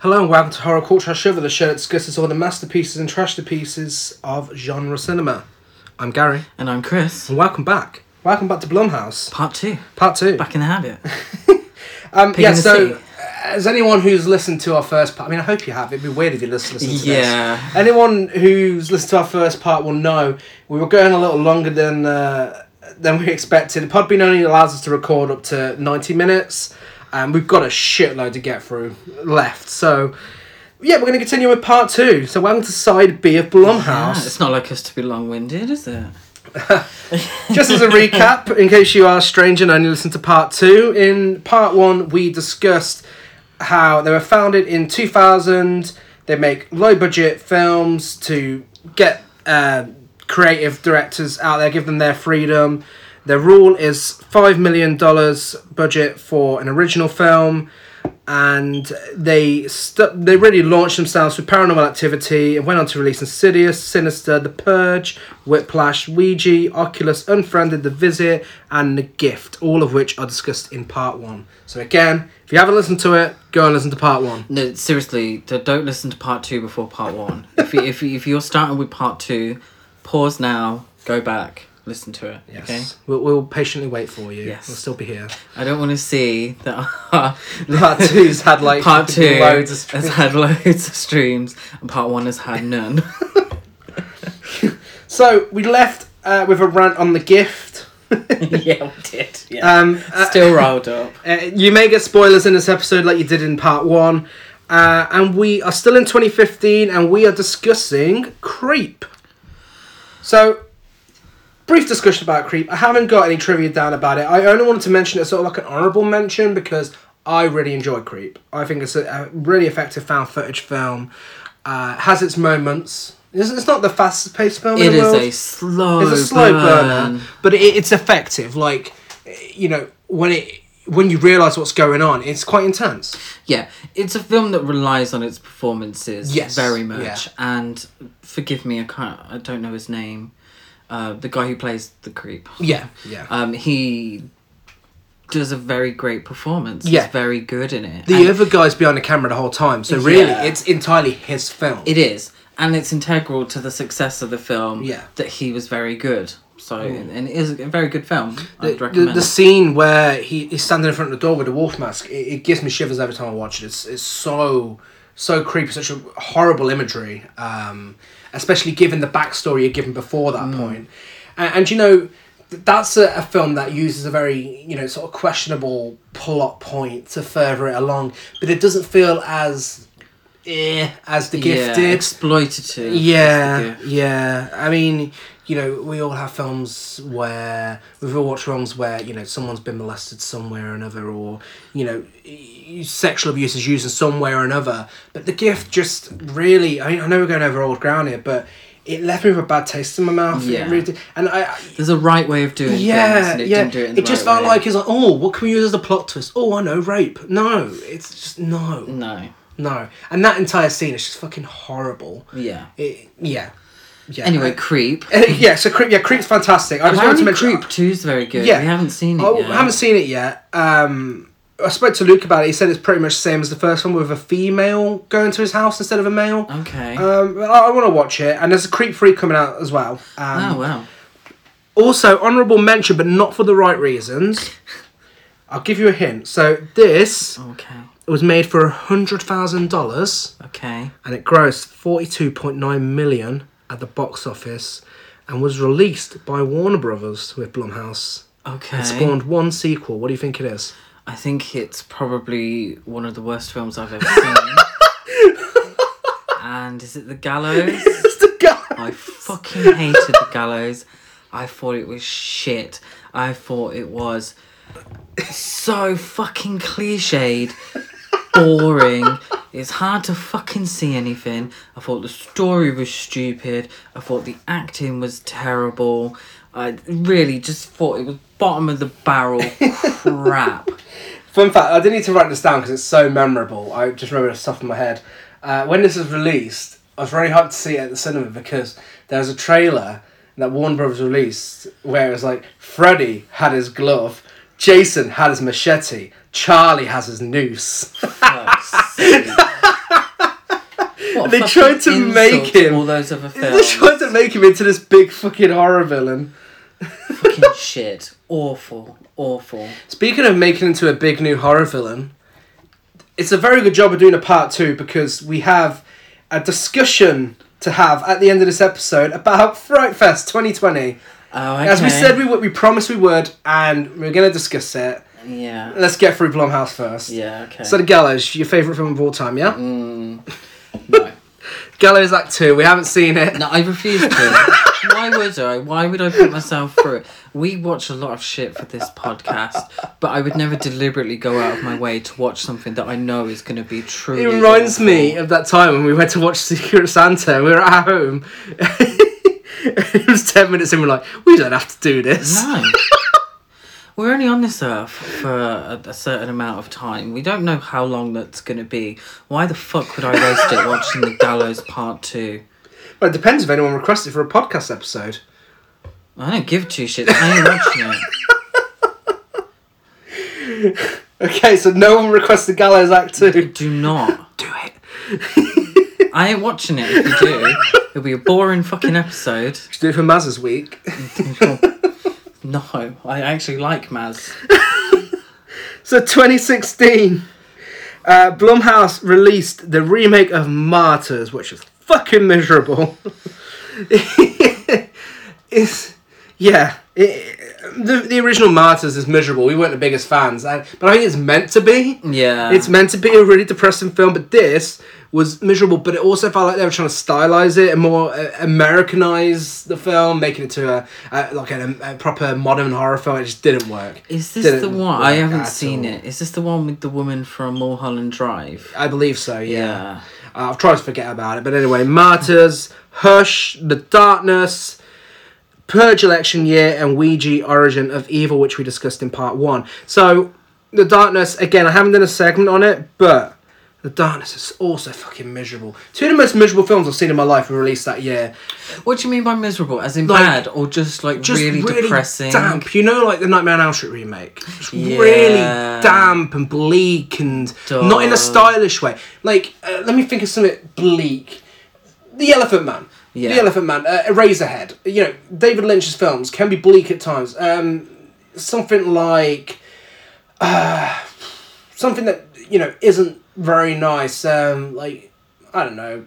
Hello and welcome to Horror Culture Shiver, the show that discusses all the masterpieces and trash pieces of genre cinema. I'm Gary, And I'm Chris. and welcome back. Welcome back to Blumhouse, Part two. part two. Back in the habit. Um, Pig yeah, so City. as anyone who's listened to our first part, I mean, I hope you have. It'd be weird if you listen, listen to Yeah. this. Anyone who's listened to our first part will know we were going a little longer than uh, than we expected. Podbean only allows us to record up to ninety minutes, and we've got a shitload to get through left. So. Yeah, we're going to continue with part two. So, welcome to side B of Yeah, Blumhouse. it's not like us to be long winded, is it? Just as a recap, in case you are a stranger and only listen to part two, in part one we discussed how they were founded in 2000. They make low budget films to get uh, creative directors out there, give them their freedom. Their rule is $5 million budget for an original film. And they st- they really launched themselves with Paranormal Activity and went on to release Insidious, Sinister, The Purge, Whiplash, Ouija, Oculus, Unfriended, The Visit, and The Gift, all of which are discussed in part one. So again, if you haven't listened to it, go and listen to part one. No, seriously, don't listen to part two before part one. If, you, if, you, if you're starting with part two, pause now, go back, listen to it. Yes. Okay? We'll, we'll patiently wait for you. Yes. We'll still be here. I don't want to see that Part two's had like part two loads of has had loads of streams and part one has had none. So we left uh, with a rant on the gift. yeah, we did. Yeah. Um, uh, Still rolled up. Uh, you may get spoilers in this episode like you did in part one. Uh, and we are still in 2015 and we are discussing Creep. So, brief discussion about Creep. I haven't got any trivia down about it. I only wanted to mention it sort of like an honourable mention because I really enjoy Creep. I think it's a, a really effective found footage film. Uh, has its moments. It's, it's not the fastest paced film It in the is world. a slow, It's a slow burn. burner, but it, it's effective. Like, you know, when it when you realise what's going on, it's quite intense. Yeah, it's a film that relies on its performances Yes, very much. yeah. And forgive me, I can't. I don't know his name. Uh, the guy who plays the creep. Yeah, yeah. Um, he does a very great performance. Yeah. He's very good in it. the And other guy's behind the camera the whole time, so really, Yeah. it's entirely his film. it is, and it's integral to the success of the film. Yeah. that he was very good. So, and it is a very good film. the, I'd the, recommend. the scene where he, he's standing in front of the door with the wolf mask, it, it gives me shivers every time I watch it. It's, it's so so creepy, such a horrible imagery, um, especially given the backstory you're given before that point. And, and you know, that's a, a film that uses a very you know sort of questionable plot point to further it along, but it doesn't feel as eh, as the yeah, gifted. exploitative. Yeah, yeah. I mean, you know, we all have films where we've all watched films where you know someone's been molested somewhere or another, or you know, sexual abuse is used in some way or another. But the gift just really, I mean, I know we're going over old ground here, but it left me with a bad taste in my mouth. It Yeah. really and I. I There's a right way of doing things, yeah, and it yeah. do it. In the just right felt way. like it's like, oh, what can we use as a plot twist? Oh, I know, rape. No, it's just no, no. no. And that entire scene is just fucking horrible. Yeah. It, yeah. Yeah. Anyway, creep. Uh, yeah, so Creep, yeah, Creep's fantastic. I just wanted to mention. Creep Two is very good. Yeah. we haven't seen it Oh, yet. Haven't seen it yet. Um, I spoke to Luke about it. He said it's pretty much the same as the first one, with a female going to his house instead of a male. Okay. Um, I, I want to watch it, and there's a Creep Free coming out as well. Um, oh wow. Also, honourable mention, but not for the right reasons. I'll give you a hint. So this Okay. was made for a hundred thousand dollars, Okay. and it grossed forty-two point nine million at the box office, and was released by Warner Brothers with Blumhouse. Okay. It spawned one sequel. What do you think it is? I think it's probably one of the worst films I've ever seen. and is it The Gallows? It's the guy. I fucking hated The Gallows. I thought it was shit. I thought it was so fucking cliched, boring. It's hard to fucking see anything. I thought the story was stupid. I thought the acting was terrible. I really just thought it was bottom of the barrel crap. Fun fact: I didn't need to write this down because it's so memorable. I just remember it off the top of my head. Uh, when this was released, I was very hyped to see it at the cinema because there was a trailer that Warner Brothers released where it was like Freddy had his glove, Jason had his machete, Charlie has his noose. Fuck's sake. They tried to make him. all those other They tried to make him into this big fucking horror villain. fucking shit. Awful. Awful. Speaking of making into a big new horror villain, it's a very good job of doing a part two because we have a discussion to have at the end of this episode about Fright Fest 2020. Oh, okay. As we said, we would, we promised we would, and we're going to discuss it. Yeah. Let's get through Blumhouse first. Yeah, okay. So, The Gallows, your favourite film of all time, yeah? Mm. Gallows Act 2, we haven't seen it. No, I refuse to. Why would I? Why would I put myself through it? We watch a lot of shit for this podcast, but I would never deliberately go out of my way to watch something that I know is going to be true. It reminds awful. me of that time when we went to watch Secret Santa and we were at home. it was 10 minutes and we we're like, we don't have to do this. No. We're only on this earth for a, a certain amount of time. We don't know how long that's going to be. Why the fuck would I waste it watching The Gallows Part 2? Well, it depends if anyone requests it for a podcast episode. I don't give two shits. I ain't watching it. Okay, so no one requested Gallows Act 2. Do not. Do it. I ain't watching it if you do. It'll be a boring fucking episode. Should do it for Maz's week. No, I actually like Maz. So 2016, uh, Blumhouse released the remake of Martyrs, which is fucking miserable. it's yeah, it, the the original Martyrs is miserable. We weren't the biggest fans, and, but I think it's meant to be. Yeah. It's meant to be a really depressing film, but this was miserable. But it also felt like they were trying to stylize it and more uh, Americanize the film, making it to a, a like a, a proper modern horror film. It just didn't work. Is this Didn't the one? I haven't seen all. it. Is this the one with the woman from Mulholland Drive? I believe so. Yeah. Yeah. Uh, I've tried to forget about it, but anyway, Martyrs, Hush, The Darkness, Purge Election Year, and Ouija Origin of Evil, which we discussed in part one. So, The Darkness, again, I haven't done a segment on it, but The Darkness is also fucking miserable. Two of the most miserable films I've seen in my life were released that year. What do you mean by miserable? As in Like, bad or just like Just really, depressing? damp. You know, like the Nightmare on Elm Street remake. Just Yeah. really damp and bleak and not in a stylish way. Like, uh, let me think of something bleak. The Elephant Man. Yeah. The Elephant Man. Uh, Eraserhead. You know, David Lynch's films can be bleak at times. Um, something like. Uh, something that, you know, isn't very nice. Um, like, I don't know.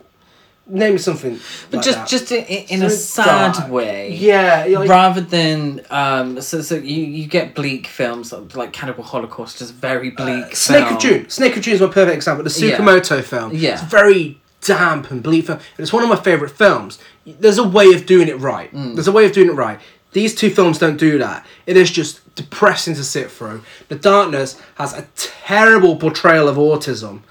Name me something. But like just that. just in, in a sad dark. way. Yeah. Like, Rather than um, so so you, you get bleak films like, Cannibal Holocaust, just very bleak. Snake film. of June. Snake of June is my perfect example. The Yeah. Tsukamoto film. Yeah. It's very damp and bleak film. And it's one of my favourite films. There's a way of doing it right. Mm. There's a way of doing it right. These two films don't do that. It is just depressing to sit through. The Darkness has a terrible portrayal of autism.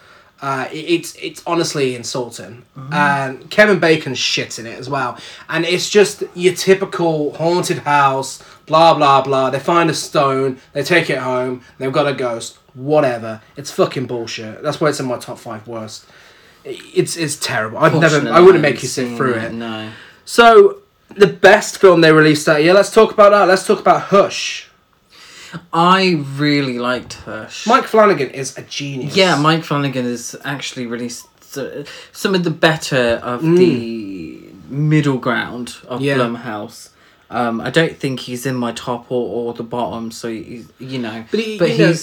Uh, it- it's it's honestly insulting. Mm. And Kevin Bacon's shit in it as well. And it's just your typical haunted house, blah blah blah. They find a stone, they take it home, they've got a ghost, whatever. It's fucking bullshit. That's why it's in my top five worst. It's it's terrible. I'd never. I wouldn't make you sit through it. No. So the best film they released that year. Let's talk about that. Let's talk about Hush. I really liked Hush. Mike Flanagan is a genius. Yeah, Mike Flanagan has actually released some of the better of the middle ground of Mm. Yeah. Blumhouse. Um, I don't think he's in my top or, or the bottom, so he's, you know. But he- but you know-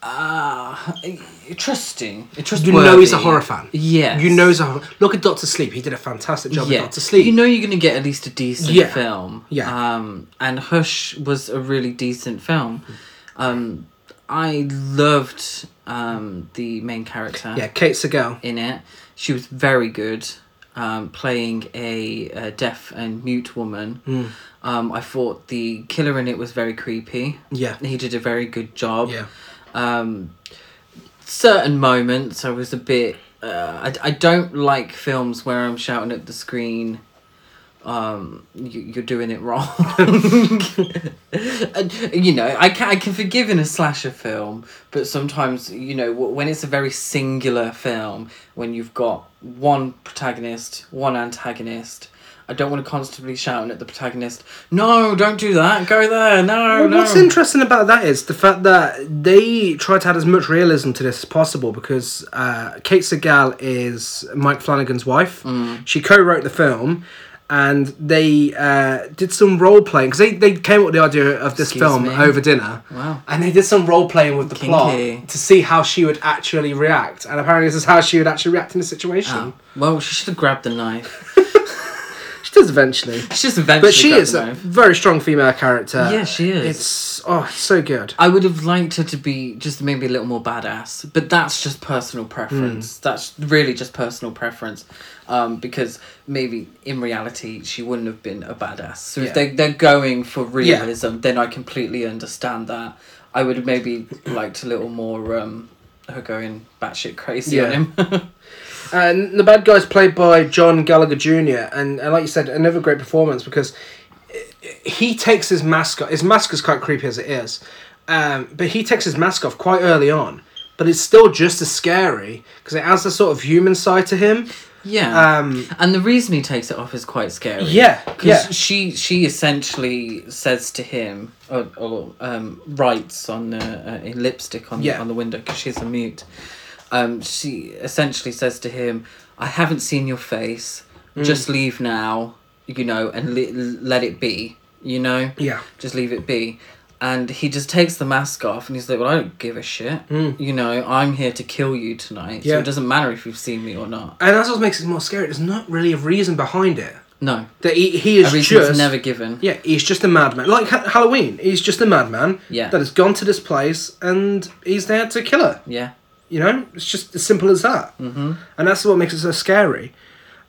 he's uh, trusting. You know he's a horror fan. Yeah. You know he's a horror. Look at Doctor Sleep. He did a fantastic job yeah. with Doctor Sleep. You know you're going to get at least a decent Yeah. film. Yeah. Um, and Hush was a really decent film. Um, I loved um, the main character yeah, Kate Siegel. in it. She was very good, um, playing a, a deaf and mute woman. Hmm. Um, I thought the killer in it was very creepy. Yeah. He did a very good job. Yeah. Um, certain moments, I was a bit. Uh, I, I don't like films where I'm shouting at the screen. Um, you, you're doing it wrong. and, you know, I can I can forgive in a slasher film, but sometimes you know when it's a very singular film, when you've got one protagonist, one antagonist, I don't want to constantly shouting at the protagonist. No, don't do that. Go there. No, Well, no. What's interesting about that is the fact that they try to add as much realism to this as possible because uh, Kate Siegel is Mike Flanagan's wife. Mm. She co-wrote the film, and they uh, did some role playing because they, they came up with the idea of this Excuse film me? over dinner. Wow. And they did some role playing with the Kinky. plot to see how she would actually react, and apparently this is how she would actually react in the situation. Oh. Well, she should have grabbed the knife. She does eventually, She just eventually but she is a very strong female character. Yeah, she is. It's oh so good. I would have liked her to be just maybe a little more badass, but that's just personal preference. Hmm. That's really just personal preference, um, because maybe in reality she wouldn't have been a badass. So Yeah. if they they're going for realism, then I completely understand that. I would have maybe liked a little more um, her going batshit crazy on him. And the bad guy's played by John Gallagher Jr. And, and like you said, another great performance because he takes his mask off. His mask is quite creepy as it is, um, but he takes his mask off quite early on. But it's still just as scary because it has a sort of human side to him. yeah, Um, and the reason he takes it off is quite scary. yeah, Because yeah, she she essentially says to him, or, or um, writes on the, uh, in lipstick on Yeah. on the window because she's a mute. Um, she essentially says to him, "I haven't seen your face. Mm. Just leave now, you know, and li- let it be. You know, yeah. just leave it be." And he just takes the mask off and he's like, Well, I don't give a shit. You know, I'm here to kill you tonight. So Mm. Yeah. it doesn't matter if you've seen me or not. And that's what makes it more scary. There's not really a reason behind it. No. That he, he is A just never given. Yeah, he's just a madman. Like ha- Halloween, he's just a madman Yeah. that has gone to this place and he's there to kill her. Yeah. You know, it's just as simple as that. Mm-hmm. And that's what makes it so scary.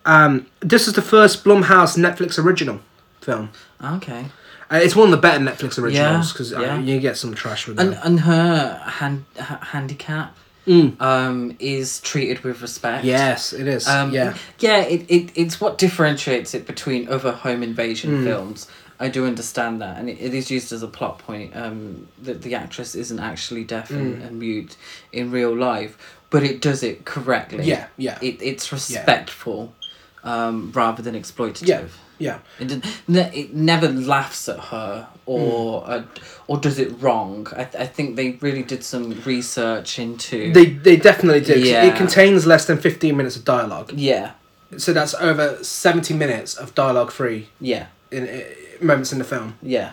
Um, this is the first Blumhouse Netflix original film. Okay. Uh, it's one of the better Netflix originals Yeah, because yeah. you get some trash with And them. and her hand ha- handicap Mm. um is treated with respect. Yes, it is. Um, yeah. Yeah. It, it it's what differentiates it between other home invasion Mm. films. I do understand that, and it, it is used as a plot point. Um, that the actress isn't actually deaf Mm. and, and mute in real life, but it does it correctly. Yeah, yeah. It it's respectful, um, rather than exploitative. Yeah, yeah. It, it never laughs at her or Hmm. uh, or does it wrong. I, th- I think they really did some research into. They, they definitely did. Yeah. It contains less than 15 minutes of dialogue. yeah, So that's over 70 minutes of dialogue free yeah, in, in moments in the film. yeah,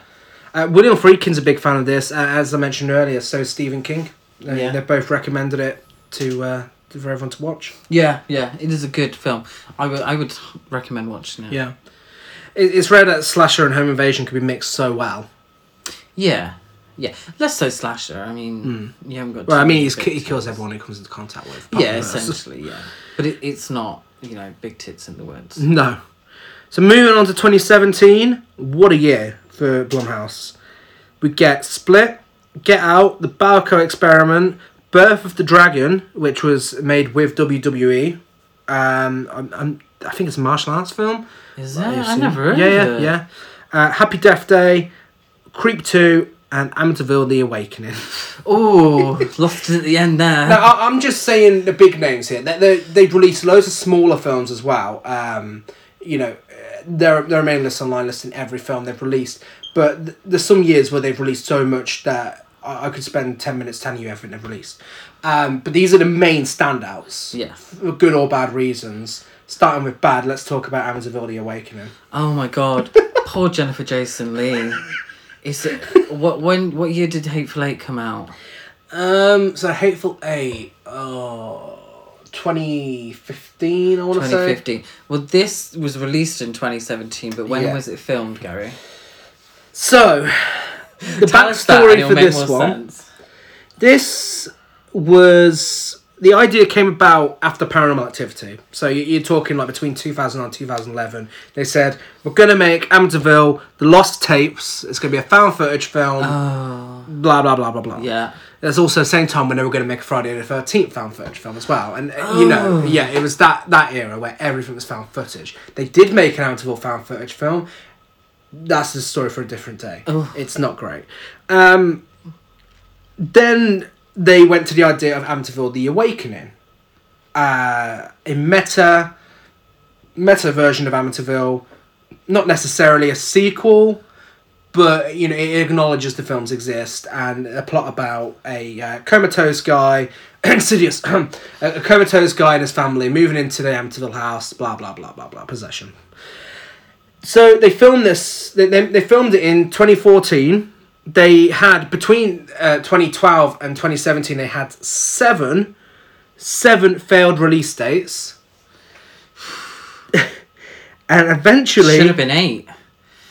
Uh, William Friedkin's a big fan of this, uh, as I mentioned earlier. So is Stephen King. Uh, Yeah. They both recommended it to uh, for everyone to watch. yeah, yeah. It is a good film. I would I would recommend watching it. Yeah, it, it's rare that slasher and home invasion could be mixed so well. yeah, yeah. Less so slasher. I mean, you haven't got. Well, I mean, many he's, big he kills everyone he comes into contact with. Yeah, apart from us. essentially, yeah. But it, it's not you know big tits in the woods. No. So moving on to 2017, what a year for Blumhouse. We get Split, Get Out, The Belko Experiment, Birth of the Dragon, which was made with WWE. Um, I'm, I'm, I think it's a martial arts film. Is that? I never heard Yeah, yeah, it. yeah. Uh, Happy Death Day, Creep 2, and Amityville The Awakening. Oh, lost at the end there. Now, I- I'm just saying the big names here. They, they, they've released loads of smaller films as well. Um, you know, there, there are a main lists online listing every film they've released. But th- there's some years where they've released so much that I, I could spend 10 minutes telling you everything they've released. Um, but these are the main standouts. Yeah. For good or bad reasons. Starting with bad, let's talk about Amityville The Awakening. Oh my god, poor Jennifer Jason Lee. Is it what when what year did Hateful Eight come out? Um, so Hateful Eight, oh, 2015, I want to say. fifteen. Well, this was released in twenty seventeen, but when Yeah. was it filmed, Gary? So, the Tell us that, backstory it'll for make this more one. sense. This was the idea came about after Paranormal Activity. So you- you're talking like between 2000 and 2011. They said we're gonna make Amityville the Lost Tapes. It's gonna be a found footage film. Oh, blah blah blah blah blah. yeah. There's also the same time when they were going to make a Friday the Thirteenth found footage film as well, and uh, you know, Oh. yeah, it was that that era where everything was found footage. They did make an Amityville found footage film. That's the story for a different day. Oh. It's not great. Um, then they went to the idea of Amityville: The Awakening, uh, a meta meta version of Amityville not necessarily a sequel, but you know it acknowledges the films exist and a plot about a uh, comatose guy, insidious, a comatose guy and his family moving into the Amityville house. Blah blah blah blah blah. Possession. So they filmed this. They, they, they filmed it in 2014. They had between uh, 2012 and 2017. They had seven, seven failed release dates, and eventually, Should have been eight.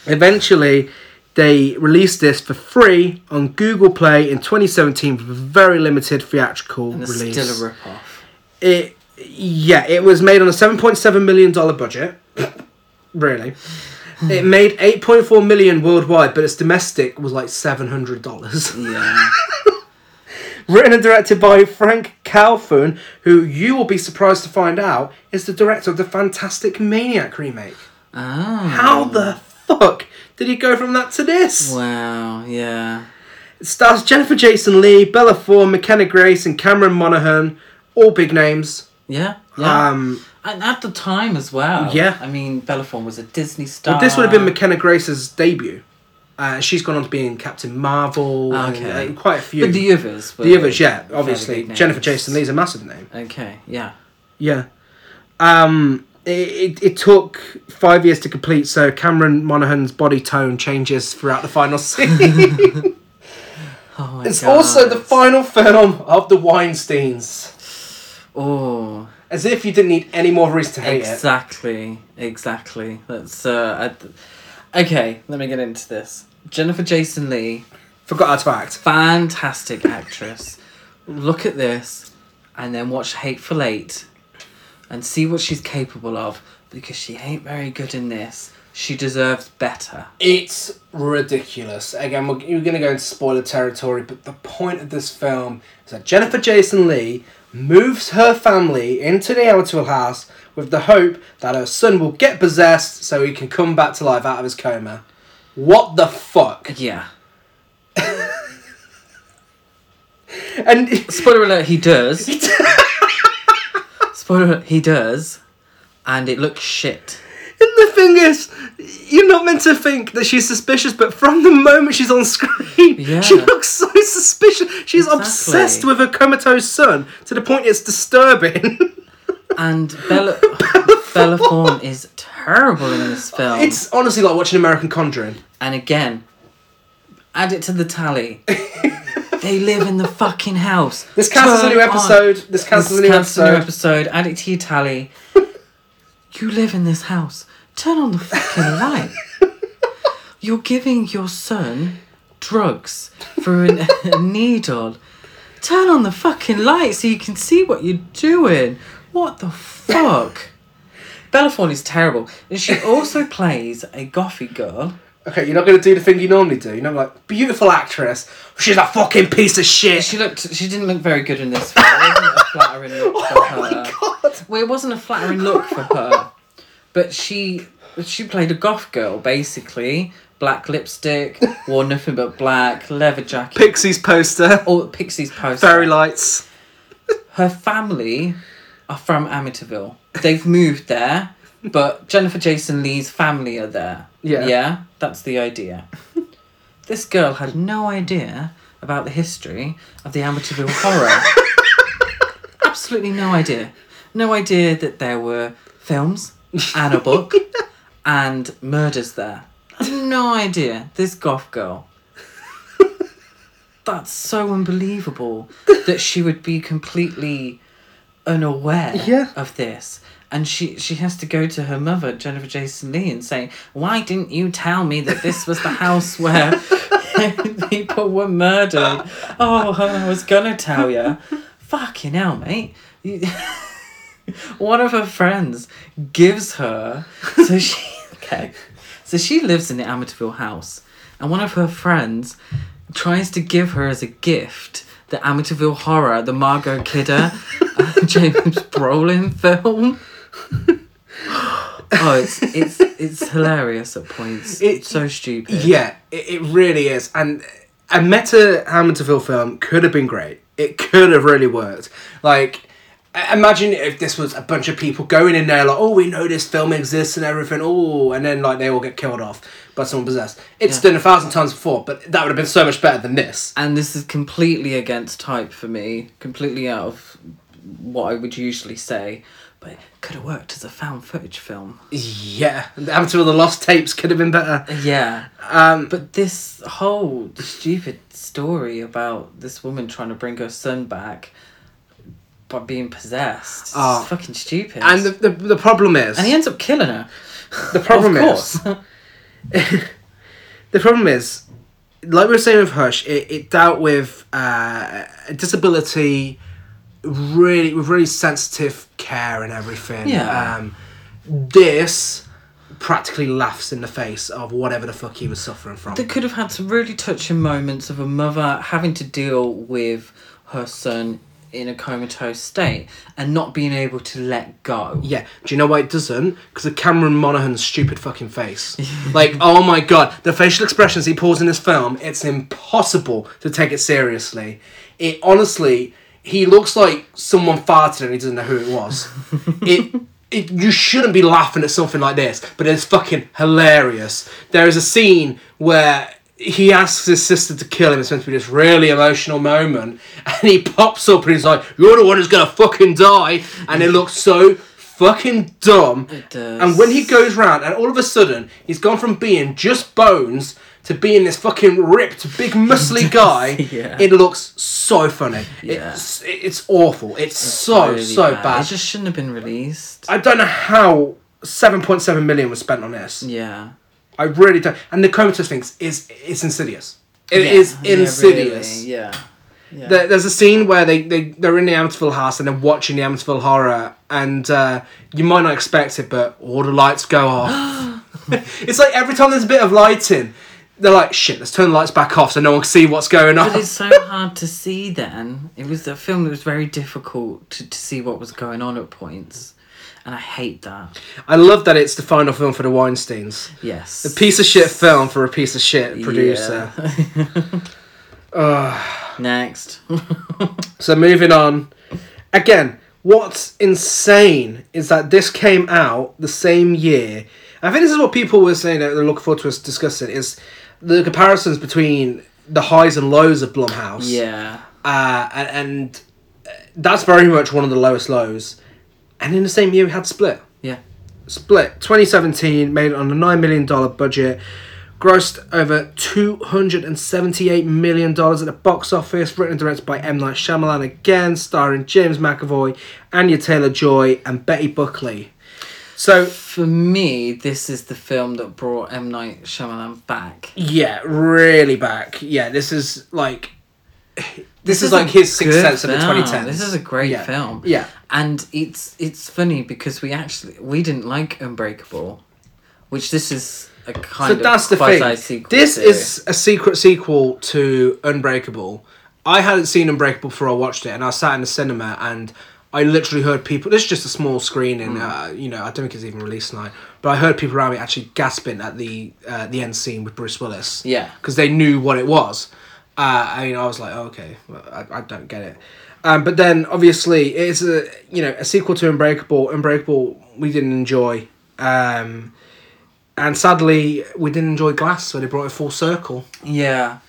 eventually, they released this for free on Google Play in 2017 with a very limited theatrical And it's release. still a rip-off. It, yeah, it was made on a 7.7 million dollar budget. really. It made 8.4 million worldwide, but its domestic was like $700. Yeah. Written and directed by Franck Khalfoun, who you will be surprised to find out is the director of the Fantastic Maniac remake. Oh. How the fuck did he go from that to this? Wow, yeah. It stars Jennifer Jason Lee, Bella Thorne, McKenna Grace, and Cameron Monaghan. All big names. Yeah, yeah. Um, and at the time as well. Yeah. I mean, Bella Thorne was a Disney star. Well, this would have been McKenna Grace's debut. Uh, she's gone on to be in Captain Marvel and, Okay. uh, quite a few. But the others The others, yeah, obviously. Jennifer. Jason Lee's a massive name. Okay, yeah. Yeah. Um, it, it, took five years to complete, so Cameron Monaghan's body tone changes throughout the final scene. Oh my it's God. also the final film of the Weinsteins. Oh, As if you didn't need any more reason to hate it. exactly, exactly. That's uh. I, okay, let me get into this. Jennifer Jason Lee, Forgot how to act. fantastic actress. Look at this, and then watch Hateful Eight, and see what she's capable of. Because she ain't very good in this. She deserves better. It's ridiculous. Again, we're, we're going to go into spoiler territory, but the point of this film is that Jennifer Jason Lee moves her family into the Amityville house with the hope that her son will get possessed so he can come back to life out of his coma. What the fuck? Yeah. And Spoiler alert, he does. Spoiler he does. And it looks shit. And the thing is, you're not meant to think that she's suspicious, but from the moment she's on screen, Yeah. she looks so suspicious. She's Exactly. obsessed with her comatose son to the point it's disturbing. And Bella Bella Thorne is terrible in this film. it's honestly like watching American Conjuring. And again, add it to the tally. they live in the fucking house. This counts as a Turn new on. episode. This counts as a new counts as a new episode. episode. Add it to your tally. you live in this house. Turn on the fucking light. You're giving your son drugs through an, a needle. Turn on the fucking light so you can see what you're doing. What the fuck? Bella Thorne is terrible. And she also plays a gothy girl. Okay, you're not going to do the thing you normally do. You're not like, beautiful actress. She's a fucking piece of shit. She looked. She didn't look very good in this film. It wasn't a flattering look for oh her. my god. Well, it wasn't a flattering look for her, but she she played a goth girl basically. Black lipstick, wore nothing but black, leather jacket, Pixies poster. all Pixies poster. Fairy lights. Her family are from Amityville. They've moved there, but Jennifer Jason Lee's family are there. Yeah. Yeah, that's the idea. This girl had no idea about the history of the Amityville horror. Absolutely no idea. No idea that there were films and a book and murders there. No idea. This goth girl. That's so unbelievable that she would be completely unaware Yeah. of this. And she, she has to go to her mother, Jennifer Jason Lee, and say, Why didn't you tell me that this was the house where people were murdered? Oh, I was gonna tell you. Fucking hell, mate. One of her friends gives her. So she. Okay. So she lives in the Amityville house. And one of her friends tries to give her as a gift the Amityville Horror, the Margot Kidder, James Brolin film. Oh, it's it's it's hilarious at points. It's so stupid. Yeah, it, it really is. And a meta Amityville film could have been great. It could have really worked. Like, Imagine if this was a bunch of people going in there like, oh, we know this film exists and everything, oh, and then like they all get killed off by someone possessed. It's Yeah. done a thousand times before, but that would have been so much better than this. And this is completely against type for me, completely out of what I would usually say. But it could have worked as a found footage film. Yeah, the Amityville the Lost Tapes could have been better. Yeah. Um, But this whole stupid story about this woman trying to bring her son back by being possessed. Oh. It's fucking stupid. and the, the the problem is And he ends up killing her. the problem of is the problem is, like we were saying with Hush, it, it dealt with uh, a disability, really with really sensitive care and everything. Yeah. Um, this practically laughs in the face of whatever the fuck he was suffering from. They could have had some really touching moments of a mother having to deal with her son in a comatose state and not being able to let go. yeah, do you know why it doesn't? Because of Cameron Monaghan's stupid fucking face. like, oh my god, the facial expressions he pulls in this film, it's impossible to take it seriously. It honestly, he looks like someone farted and he doesn't know who it was. it, it, you shouldn't be laughing at something like this, but it's fucking hilarious. There is a scene where he asks his sister to kill him. It's meant to be this really emotional moment, and he pops up and he's like, "You're the one who's gonna fucking die," and it looks so fucking dumb. It does. And when he goes round, and all of a sudden, he's gone from being just bones to being this fucking ripped, big, muscly guy. Yeah. It looks so funny. Yeah. It's, it's awful. It's, so, Really so bad. It just shouldn't have been released. I don't know how 7.7 million was spent on this. Yeah. I really don't. And the comatose thing is it's insidious. It Yeah, is yeah, insidious. really, Yeah. Yeah. There, there's a scene where they, they, they're in the Amityville house and they're watching the Amityville horror, and uh, you might not expect it, but all the lights go off. it's like every time there's a bit of lighting, they're like, shit, let's turn the lights back off so no one can see what's going on. But it's so hard to see then. It was a film that was very difficult to, to see what was going on at points. And I hate that. I love that it's the final film for the Weinsteins. Yes. A piece of shit film for a piece of shit producer. Next. So moving on. Again, what's insane is that this came out the same year. I think this is what people were saying that they're looking forward to us discussing is the comparisons between the highs and lows of Blumhouse. yeah. Uh, and, and uh, that's very much one of the lowest lows. And in the same year, we had Split. Yeah. Split 2017 made on a $9 million budget, grossed over $278 million at the box office, written and directed by M. Night Shyamalan again, starring James McAvoy, Anya Taylor Joy, and Betty Buckley. So, For me, this is the film that brought M. Night Shyamalan back. yeah, really back. Yeah, this is like. This, is, a like his Sixth Sense of the film. 2010s. This is a great Yeah. film. Yeah. And it's it's funny because we actually we didn't like Unbreakable, which this is a kind So of that's the thing. sequel. This to. is a secret sequel to Unbreakable. I hadn't seen Unbreakable before I watched it, and I sat in the cinema and I literally heard people. This is just a small screening. Uh, you know, I don't think it's even released tonight, but I heard people around me actually gasping at the uh, the end scene with Bruce Willis. Yeah. because they knew what it was. Uh, I mean, I was like, oh, okay, well, I, I don't get it. Um, but then obviously it's a you know a sequel to Unbreakable. Unbreakable we didn't enjoy. Um, and sadly, we didn't enjoy Glass, so they brought it full circle. Yeah.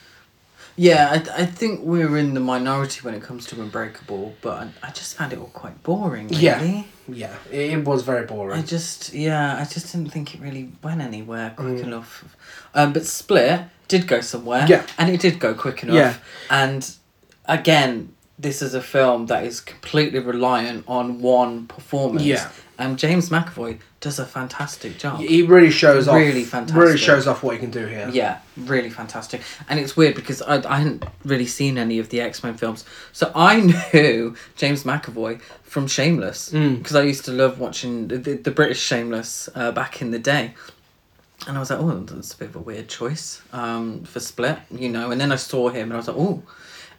Yeah, I, I think we're in the minority when it comes to Unbreakable, but I, I just found it all quite boring, really. Yeah. Yeah, it, it was very boring. I just, yeah, I just didn't think it really went anywhere quick Mm. enough. Um, but Split did go somewhere. Yeah. And it did go quick enough. Yeah. And again, this is a film that is completely reliant on one performance. Yeah. And James McAvoy does a fantastic job. he really shows off. Really fantastic. Really shows off what he can do here. Yeah, really fantastic. And it's weird because I, I hadn't really seen any of the X Men films. So I knew James McAvoy from Shameless Mm. because I used to love watching the, the, the British Shameless uh, back in the day. And I was like, oh, that's a bit of a weird choice um, for Split, you know. And then I saw him and I was like, oh.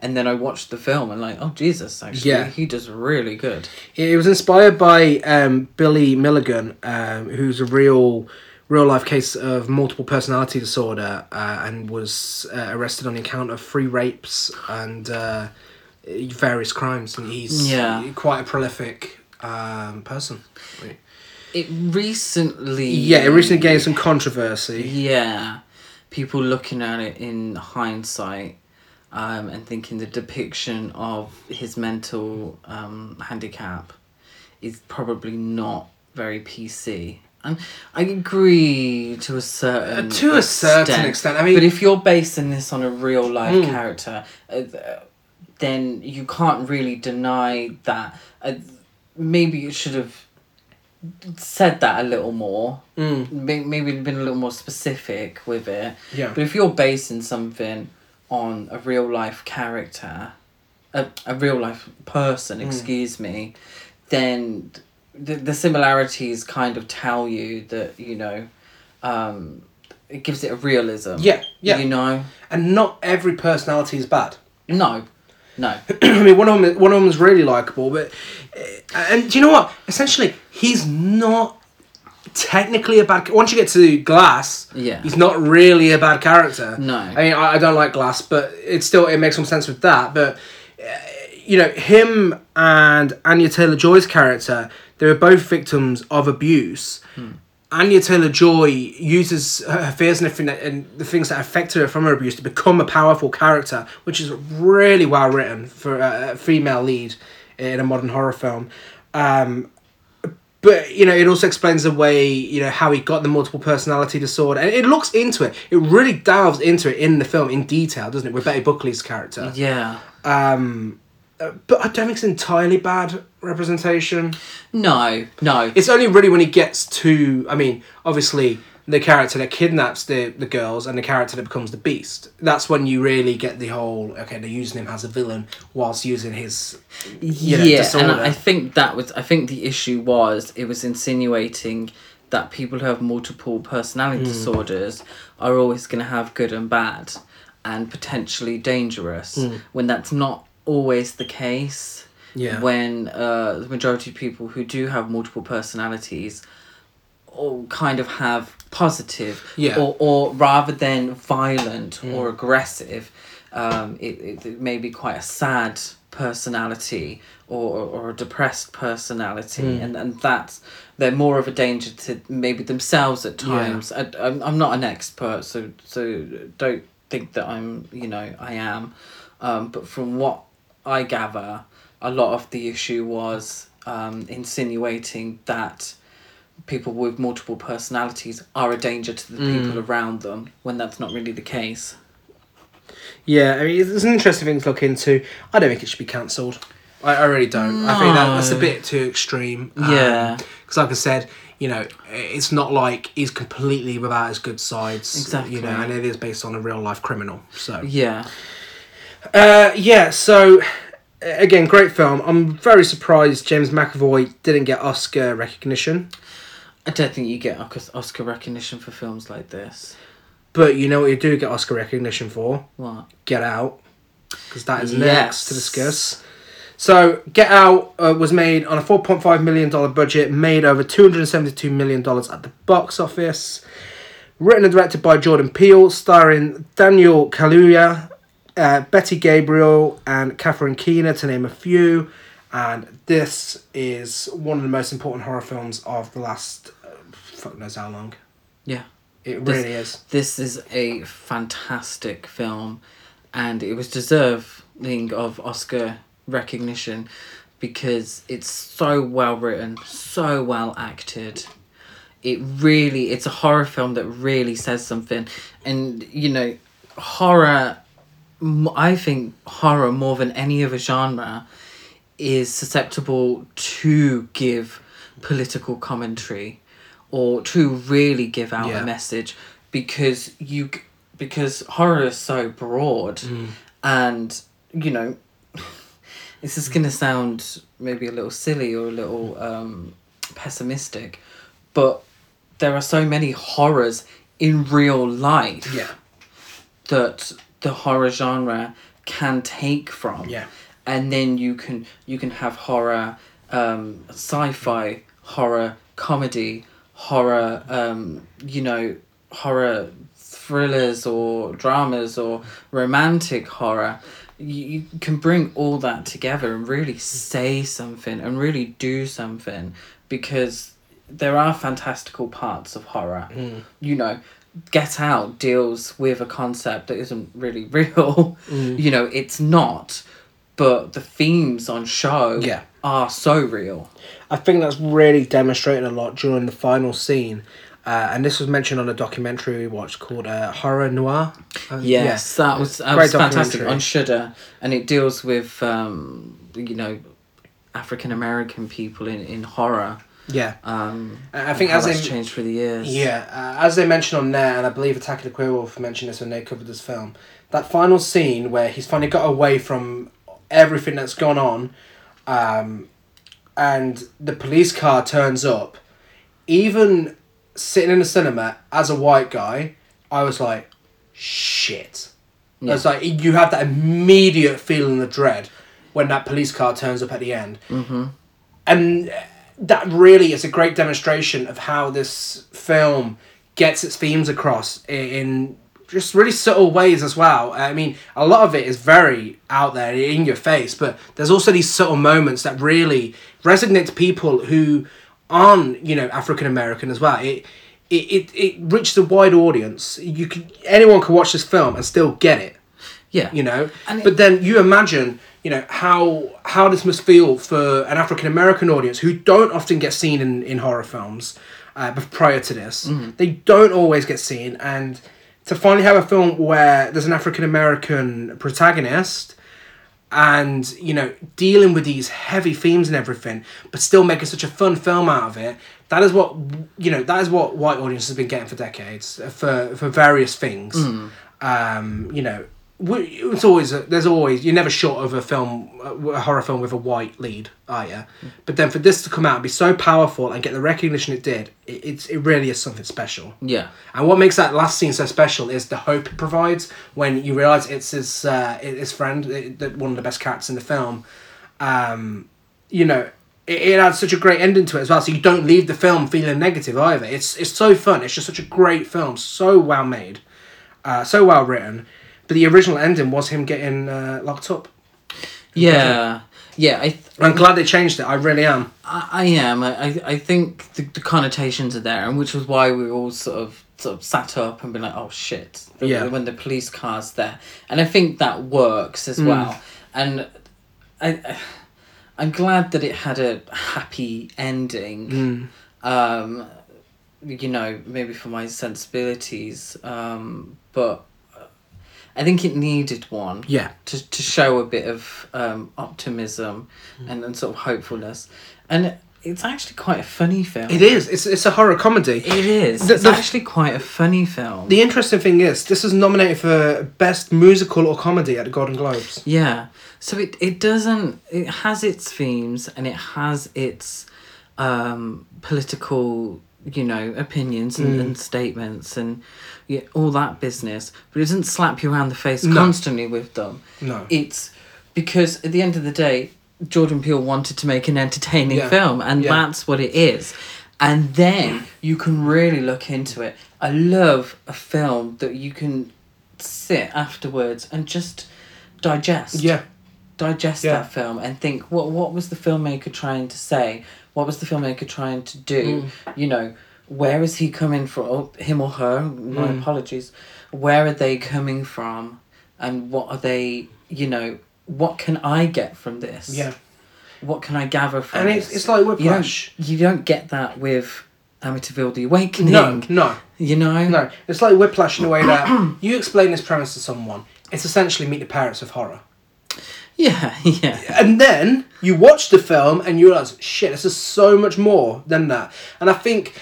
And then I watched the film and like, oh Jesus, actually, Yeah. he does really good. It was inspired by um, Billy Milligan, um, who's a real, real life case of multiple personality disorder, uh, and was uh, arrested on the account of three rapes, and uh, various crimes, and he's Yeah. quite a prolific um, person. It recently. Yeah, it recently gained some controversy. Yeah, people looking at it in hindsight, um, and thinking the depiction of his mental um, handicap is probably not very PC. And I agree to a certain Uh, to a certain extent, I mean- but if you're basing this on a real life Mm. character, uh, then you can't really deny that. Uh, maybe you should have said that a little more. Mm. Maybe been a little more specific with it. Yeah. But if you're basing something on a real life character, a, a real life person, Mm. excuse me, then the, the similarities kind of tell you that, you know, um, it gives it a realism. Yeah, yeah. You know? And not every personality is bad. No. No. I mean, one of them, one of them is really likable, but uh, and do you know what? Essentially, he's not technically a bad. Once you get to Glass, Yeah. he's not really a bad character. No. I mean, I, I don't like Glass, but it still it makes some sense with that. But uh, you know, him and Anya Taylor Joy's character, they were both victims of abuse. Anya Taylor Joy uses her fears and everything that, and the things that affect her from her abuse to become a powerful character, which is really well written for a a female lead in a modern horror film. Um, but you know, it also explains the way you know how he got the multiple personality disorder, and it looks into it. It really delves into it in the film in detail, doesn't it? With Betty Buckley's character. Yeah. Um, uh, but I don't think it's entirely bad representation. No. No. It's only really when he gets to, I mean, obviously the character that kidnaps the the girls and the character that becomes the beast. That's when you really get the whole okay, they're using him as a villain whilst using his you know, yeah, disorder. and I think that was. I think the issue was it was insinuating that people who have multiple personality Hmm. disorders are always going to have good and bad, and potentially dangerous. Hmm. When that's not always the case. Yeah. When uh, the majority of people who do have multiple personalities all kind of have positive Yeah. or, or rather than violent or aggressive um, it, it, it may be quite a sad personality or, or a depressed personality and, and that's they're more of a danger to maybe themselves at Yeah. times I, I'm, I'm not an expert so so don't think that I'm you know I am um, but from what I gather a lot of the issue was um, insinuating that people with multiple personalities are a danger to the people around them when that's not really the case. Yeah, I mean, it's an interesting thing to look into. I don't think it should be cancelled. I, I really don't. I think that, that's a bit too extreme. Yeah. Because, like I said, you know, it's not like he's completely without his good sides. Exactly. You know, and it is based on a real life criminal. So. Yeah. Uh, yeah, so again, great film. I'm very surprised James McAvoy didn't get Oscar recognition. I don't think you get Oscar- recognition for films like this. But you know what you do get Oscar recognition for? What? Get Out. Because that is Yes. next to discuss. So, Get Out uh, was made on a $4.5 million budget, made over $272 million at the box office. Written and directed by Jordan Peele, starring Daniel Kaluuya, uh, Betty Gabriel, and Catherine Keener, to name a few. And this is one of the most important horror films of the last fuck knows how long. Yeah. It This- really is. This is a fantastic film, and it was deserving of Oscar recognition because it's so well written, so well acted. It really, it's a horror film that really says something, and you know, horror. I think horror more than any other genre is susceptible to give political commentary or to really give out Yeah. a message because you because horror is so broad and you know this is going to sound maybe a little silly or a little um, pessimistic but there are so many horrors in real life Yeah. that the horror genre can take from Yeah. and then you can you can have horror um, sci-fi horror comedy horror um, you know horror thrillers or dramas or romantic horror you, you can bring all that together and really say something and really do something because there are fantastical parts of horror. You know, Get Out deals with a concept that isn't really real. You know, it's not, but the themes on show Yeah. are so real. I think that's really demonstrated a lot during the final scene. Uh, and this was mentioned on a documentary we watched called uh, Horror Noir. Uh, Yes, that was that was fantastic on Shudder, and it deals with um, you know African American people in, in horror. Yeah. Um, I think as in- changed through the years. Yeah, uh, as they mentioned on there, and I believe Attack of the Queer Wolf mentioned this when they covered this film, that final scene where he's finally got away from everything that's gone on, um, and the police car turns up, even sitting in the cinema as a white guy, I was like, shit. Yeah. It's like you have that immediate feeling of dread when that police car turns up at the end. Mm-hmm. And that really is a great demonstration of how this film gets its themes across in just really subtle ways as well. I mean, a lot of it is very out there in your face, but there's also these subtle moments that really resonate to people who aren't, you know, African American as well. It it, it, it reaches a wide audience. You can anyone can watch this film and still get it yeah, you know And it- but then you imagine you know how how this must feel for an african american audience who don't often get seen in, in horror films uh, prior to this Mm-hmm. they don't always get seen and to finally have a film where there's an african american protagonist and you know dealing with these heavy themes and everything but still making such a fun film out of it that is what you know that is what white audiences have been getting for decades uh, for for various things. Um you know it's always a, there's always you're never short of a film a horror film with a white lead are you but then for this to come out and be so powerful and get the recognition it did it, it's it really is something special yeah, and what makes that last scene so special is the hope it provides when you realise it's his uh, his friend, the- one of the best cats in the film. Um, you know, it, it adds such a great ending to it as well. So you don't leave the film feeling negative either. It's it's so fun. It's just such a great film. So well made, uh, so well written. But the original ending was him getting uh, locked up. yeah, yeah. I th- I'm glad they changed it. I really am. I, I am. I, I, think the, the connotations are there, and which was why we all sort of sort of sat up and been like, "Oh shit!" Yeah. When the police car's there, and I think that works as well. And I, I, I'm glad that it had a happy ending. Um, you know, maybe for my sensibilities, um, but I think it needed one Yeah. to, to show a bit of um, optimism and, and sort of hopefulness. And it's actually quite a funny film. It is. It's it's a horror comedy. It is. The- it's the- actually quite a funny film. The interesting thing is, this is nominated for best musical or comedy at the Golden Globes. yeah. So it, it doesn't. It has its themes and it has its um, political, you know, opinions and, and statements and yeah, all that business. But it doesn't slap you around the face constantly with them. No. It's because at the end of the day, Jordan Peele wanted to make an entertaining Yeah. film, and Yeah. that's what it is. And then you can really look into it. I love a film that you can sit afterwards and just digest. Yeah. Digest Yeah. that film and think what what was the filmmaker trying to say? What was the filmmaker trying to do? Mm. You know, where is he coming from? Or him or her? My Mm. apologies. Where are they coming from? And what are they? You know, what can I get from this? Yeah. What can I gather from And this? it's, it's like you Whiplash. don't you don't get that with Amityville: The Awakening. No, no, You know. no. It's like Whiplash in a way that you explain this premise to someone. It's essentially Meet the Parents of horror. Yeah, yeah. And then you watch the film and you realize, shit, this is so much more than that. And I think,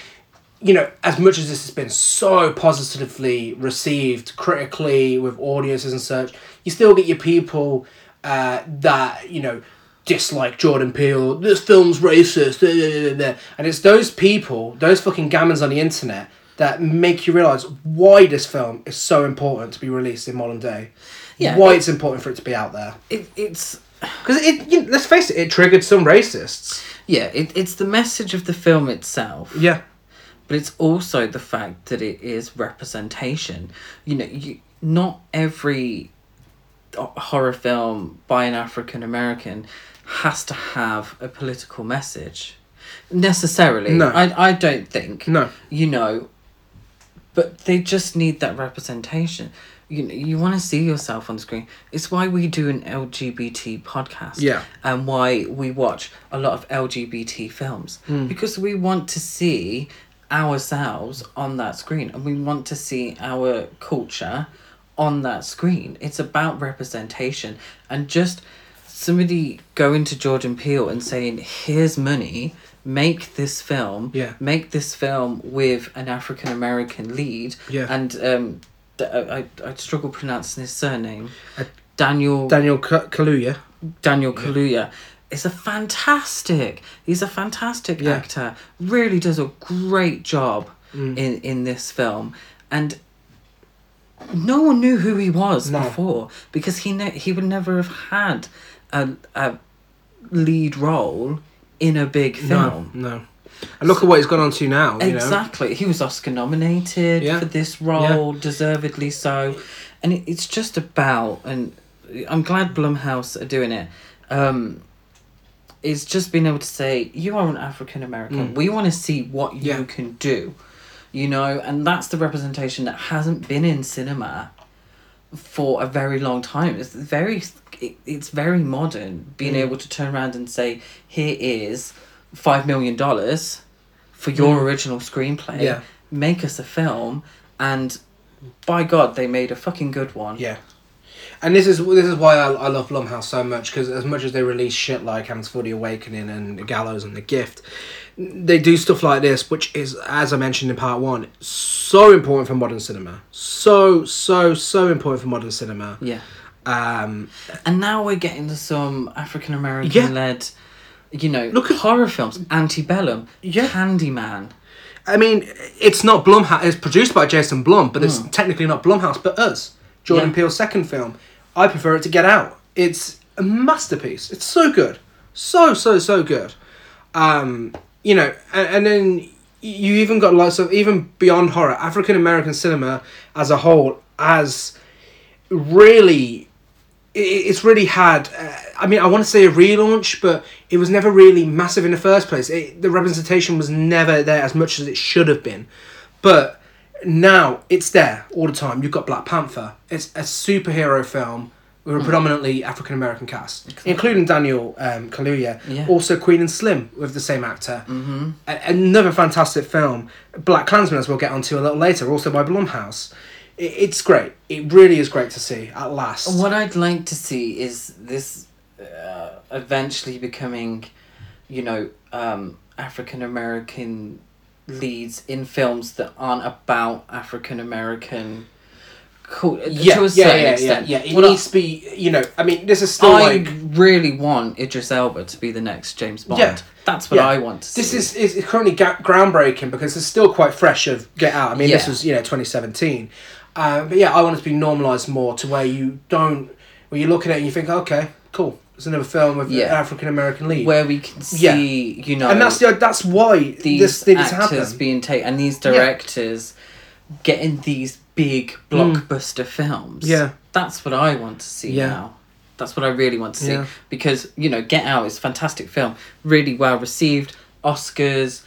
you know, as much as this has been so positively received critically with audiences and such, you still get your people uh, that, you know, dislike Jordan Peele, this film's racist, da, da, da. and it's those people, those fucking gammons on the internet that make you realize why this film is so important to be released in modern day. Yeah, why it- it's important for it to be out there. It, it's Because it, you know, let's face it, it triggered some racists. yeah. It, it's the message of the film itself. Yeah. but it's also the fact that it is representation. You know, you not every uh, horror film by an African American has to have a political message. Necessarily. No. I, I don't think. No. You know, but they just need that representation. You, you want to see yourself on screen. It's why we do an LGBT podcast. Yeah. And why we watch a lot of LGBT films. Hmm. Because we want to see ourselves on that screen and we want to see our culture on that screen. It's about representation and just somebody going to Jordan Peele and saying, "Here's money, make this film. Yeah. Make this film with an African American lead." Yeah. And um, I I I struggle pronouncing his surname. Uh, Daniel Daniel Ka- Kaluuya. Daniel Kaluuya is a fantastic. He's a fantastic Yeah. actor. Really does a great job Mm. in in this film, and no one knew who he was No. before because he ne- he would never have had a a lead role in a big film. No, no. And look at what he's gone on to now. You know? Exactly. He was Oscar nominated Yeah. for this role, deservedly so. And it, it's just about, and I'm glad Blumhouse are doing it. Um, it's just being able to say, you are an African American. We want to see what you Mm. Yeah. can do. You know, and that's the representation that hasn't been in cinema for a very long time. It's very, it, it's very modern being Mm. able to turn around and say, here is five million dollars for your original screenplay. Mm. Yeah. Make us a film, and by God, they made a fucking good one. Yeah. And this is this is why I, I love Blumhouse so much because as much as they release shit like Hands for the Awakening and The Gallows and The Gift, they do stuff like this, which is, as I mentioned in part one, so important for modern cinema. So so so important for modern cinema. Yeah. Um, And now we're getting to some African American led, you know, Look at- horror films. Antebellum, Yeah. Candyman. I mean, it's not Blumhouse. It's produced by Jason Blum, but it's technically not Blumhouse, but us. Jordan Yeah. Peele's second film. I prefer it to Get Out. It's a masterpiece. It's so good, so so so good. Um, you know, and, and then you even got lots of even beyond horror, African American cinema as a whole has really it's really had uh, i mean i want to say a relaunch but it was never really massive in the first place. It, the representation was never there as much as it should have been. But now it's there all the time. You've got black panther. It's a superhero film with a predominantly african american cast including daniel um, kaluuya. Yeah. also queen and slim with the same actor. Mm-hmm. a- another fantastic film. Black klansman as we'll get onto a little later also by blumhouse it's great it really is great to see at last What I'd like to see is this uh, eventually becoming, you know, um, African American leads in films that aren't about African American. Cool. yeah, to a certain yeah, extent. yeah, yeah. It I- needs to be, you know. I mean, this is still I like really want Idris Elba to be the next James Bond. Yeah. That's what Yeah. I want to see. this is is currently ga- groundbreaking because it's still quite fresh of Get Out. I mean, this was you know 2017, uh, but yeah, I want it to be normalized more to where you don't where you look at it and you think, okay, cool, it's another film with Yeah. an African American lead, where we can Yeah. see, you know, and that's the, that's why these this actors being taken and these directors getting these big blockbuster films. Mm. Yeah. That's what I want to see Yeah. now. That's what I really want to see. Yeah. Because, you know, Get Out is a fantastic film. Really well received. Oscars,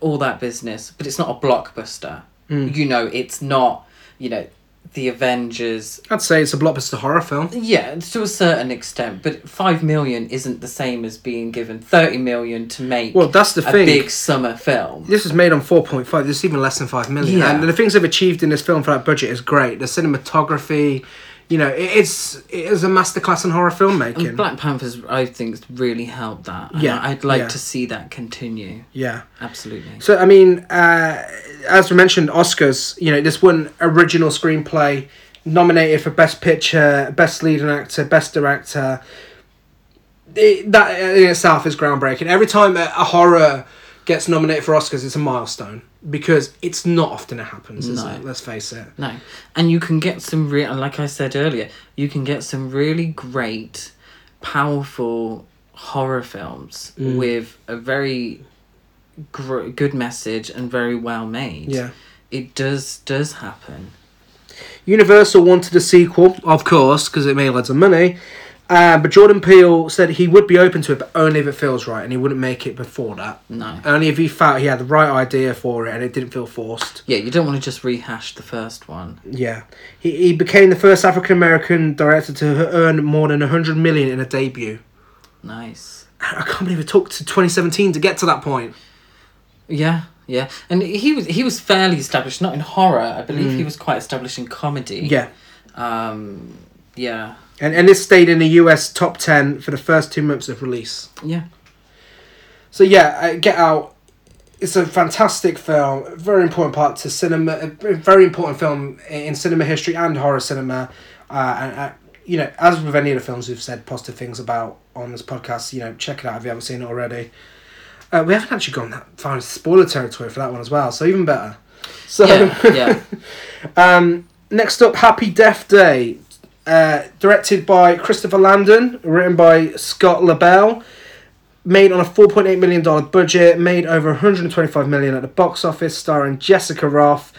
all that business. But it's not a blockbuster. Mm. You know, it's not, you know, the Avengers I'd say it's a blockbuster horror film. yeah, to a certain extent, but five million isn't the same as being given thirty million to make Well, that's the a thing. big summer film. This was made on 4.5. This is even less than 5 million. Yeah. And the things they've achieved in this film for that budget is great. The cinematography, you know, it, it's it is a masterclass in horror filmmaking. And Black Panthers, I think, really helped that. And Yeah, I'd like yeah. to see that continue. yeah. Absolutely. So, I mean, uh, as we mentioned, Oscars, you know, this won original screenplay, nominated for Best Picture, Best Leading Actor, Best Director. It, that in itself is groundbreaking. Every time a, a horror gets nominated for Oscars, it's a milestone because it's not often it happens, is No. it? Let's face it. No, and you can get some real, like I said earlier, you can get some really great, powerful horror films Mm. with a very gr- good message and very well made. Yeah. it does does happen. Universal wanted a sequel, of course, because it made loads of money. Uh, but Jordan Peele said he would be open to it, but only if it feels right, and he wouldn't make it before that. No. Only if he felt he had the right idea for it and it didn't feel forced. Yeah, you don't want to just rehash the first one. Yeah, he, he became the first African American director to earn more than hundred million in a debut. Nice. I can't believe it took to 2017 to get to that point. Yeah, yeah, and he was he was fairly established, not in horror. I believe he was quite established in comedy. Mm. Yeah, Um. Yeah. And and this stayed in the U.S. top ten for the first two months of release. Yeah. So yeah, uh, Get Out. It's a fantastic film, very important part to cinema, a very important film in cinema history and horror cinema. Uh, and uh, you know, as with any of the films we've said positive things about on this podcast, you know, check it out if you haven't seen it already. Uh, we haven't actually gone that far into spoiler territory for that one as well, so even better. So Yeah. Yeah. um, next up, Happy Death Day, uh, directed by Christopher Landon, written by Scott Lobdell, made on a four point eight million dollar budget, made over 125 million at the box office, starring Jessica Rothe,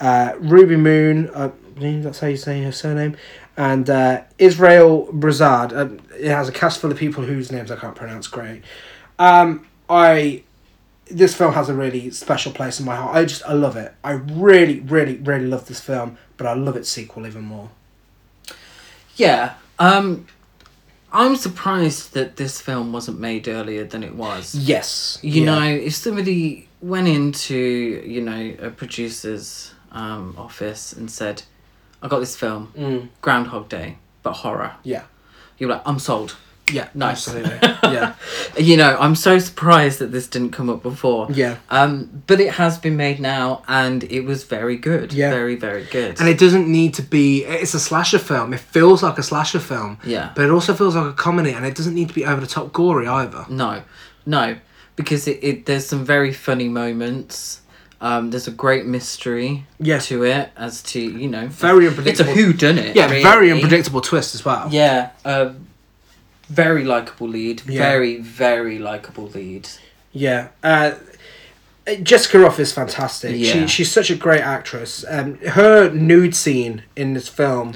uh, Ruby Moon, uh, that's how you say her surname, and uh, Israel Broussard. Uh, it has a cast full of people whose names I can't pronounce. Great. Um, I this film has a really special place in my heart. I just I love it. I really, really, really love this film, but I love its sequel even more. Yeah. Um, I'm surprised that this film wasn't made earlier than it was. Yes, You yeah. know, if somebody went into you know a producer's um, office and said, "I got this film, Mm, Groundhog Day, but horror," yeah, you're like, "I'm sold." Yeah, Nice. absolutely, yeah, You know, I'm so surprised that this didn't come up before. yeah. Um, but it has been made now, and it was very good. Yeah. Very, very good. And it doesn't need to be. It's a slasher film. It feels like a slasher film, yeah. but it also feels like a comedy, and it doesn't need to be over the top gory either. No, no, because it, it there's some very funny moments. Um, there's a great mystery Yeah, to it as to you know very unpredictable. it's a who done it. yeah, very unpredictable twist as well. Yeah, uh, very likable lead. Yeah. Very very likable lead. Yeah. Uh, Jessica Rothe is fantastic. Yeah. She, she's such a great actress. Um, her nude scene in this film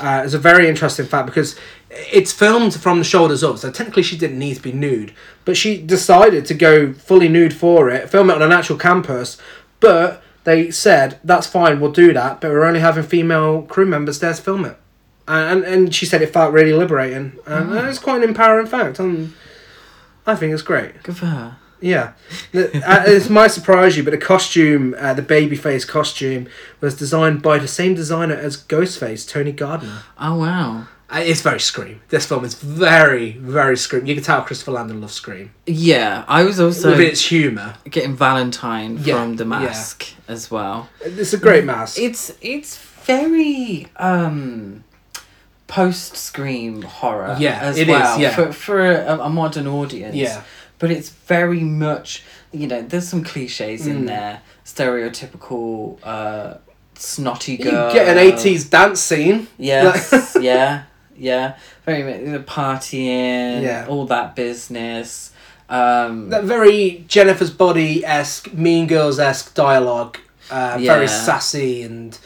uh, is a very interesting fact because it's filmed from the shoulders up, so technically she didn't need to be nude, but she decided to go fully nude for it, film it on an actual campus, but they said, that's fine, we'll do that, but we're only having female crew members there to film it. And, and she said it felt really liberating, and it's quite an empowering fact, and I think it's great. Good for her. Yeah, the, uh, this might surprise you, but the costume, uh, the babyface costume, was designed by the same designer as Ghostface, Tony Gardner. Oh wow. Uh, it's very Scream. This film is very, very Scream. You can tell Christopher Landon loves Scream. Yeah, I was also With its humour. getting Valentine Yeah, from The yeah. Mask as well. It's a great mask. It's it's very um post scream horror Yeah, as it is, well yeah. for for a, a modern audience. Yeah. But it's very much you know, there's some cliches in Mm. there. Stereotypical uh snotty You get an 80s dance scene. Yes, yeah, yeah. Very the partying, Yeah. all that business. Um That very Jennifer's Body esque, Mean Girls esque dialogue. Uh, Very sassy, and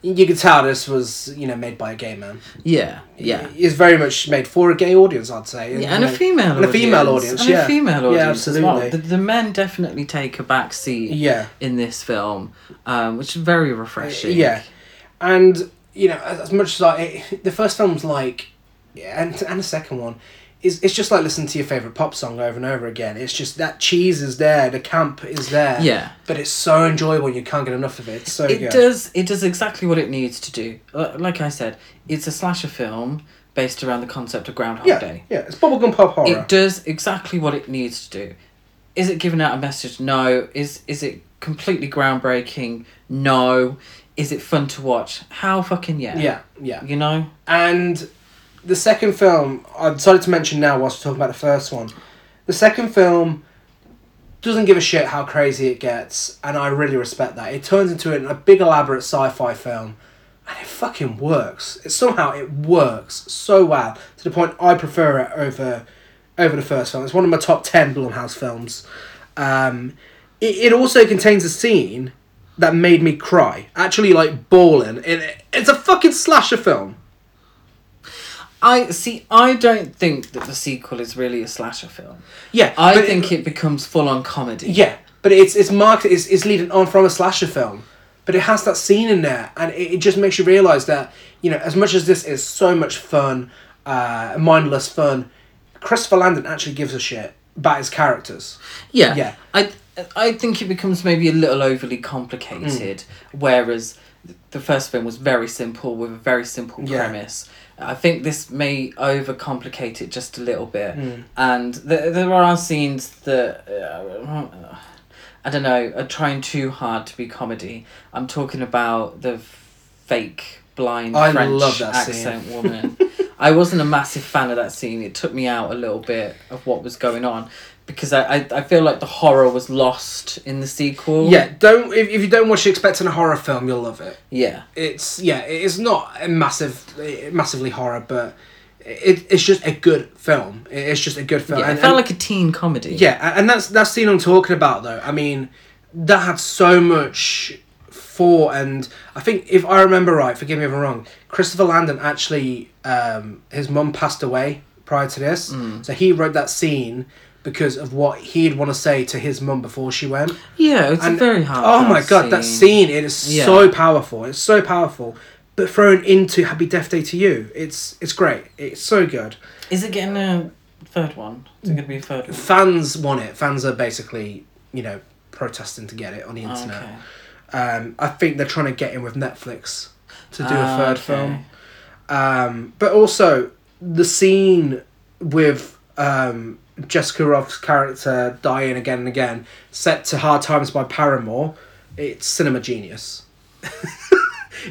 you can tell this was, you know, made by a gay man. yeah, yeah. It's very much made for a gay audience, I'd say. Yeah, and a female and a female audience, and yeah. a female Yeah, audience as well. absolutely. The, the men definitely take a back seat Yeah. in this film, um, which is very refreshing. Yeah, and you know, as as much as I, it, the first film's like, and and the second one, is it's just like listening to your favorite pop song over and over again. It's just that cheese is there, the camp is there. yeah. But it's so enjoyable, you can't get enough of it. It's so It good. does. It does exactly what it needs to do. Like I said, it's a slasher film based around the concept of Groundhog Yeah, Day. yeah, it's bubblegum pop horror. It does exactly what it needs to do. Is it giving out a message? No. Is is it completely groundbreaking? No. Is it fun to watch? How fucking yeah. yeah, yeah. You know? And the second film, I decided to mention now whilst we're talking about the first one. The second film doesn't give a shit how crazy it gets, and I really respect that. It turns into a, big elaborate sci-fi film, and it fucking works. It somehow it works so well to the point I prefer it over over the first film. It's one of my top ten Blumhouse films. Um, it, it also contains a scene that made me cry. Actually, like bawling. It, it's a fucking slasher film. I see. I don't think that the sequel is really a slasher film. Yeah, I think it becomes full on comedy. Yeah, but it's it's marked. It's, it's leading on from a slasher film, but it has that scene in there, and it, it just makes you realize that you know as much as this is so much fun, uh, mindless fun, Christopher Landon actually gives a shit about his characters. Yeah. Yeah. I I think it becomes maybe a little overly complicated, Mm. whereas the first film was very simple with a very simple Yeah. I think this may overcomplicate it just a little bit, Mm. and th- there are scenes that uh, I don't know are trying too hard to be comedy. I'm talking about the fake blind I French love that scene. accent woman. I wasn't a massive fan of that scene. It took me out a little bit of what was going on because I, I, I feel like the horror was lost in the sequel. Yeah, don't if, if you don't watch expecting a horror film, you'll love it. Yeah. It's yeah, it's not a massive, massively horror, but it, it's just a good film. It's just a good film. Yeah, And- it felt and- like a teen comedy. Yeah, and that's that scene I'm talking about though. I mean, that had so much for, and I think if I remember right, forgive me if I'm wrong. Christopher Landon actually, um, his mum passed away prior to this, Mm. so he wrote that scene because of what he'd want to say to his mum before she went. Yeah, it's And- a very hard. Oh my god, that scene it is Yeah. so powerful. It's so powerful. But thrown into Happy Death Day 2U, it's it's great. It's so good. Is it getting a third one? Is it going to be a third one? Fans want it. Fans are basically, you know, protesting to get it on the Oh, internet. okay. Um, I think they're trying to get in with Netflix to do Ah, a third okay. film. Um, but also the scene with um, Jessica Rothe's character dying again and again, set to Hard Times by Paramore, it's cinema genius.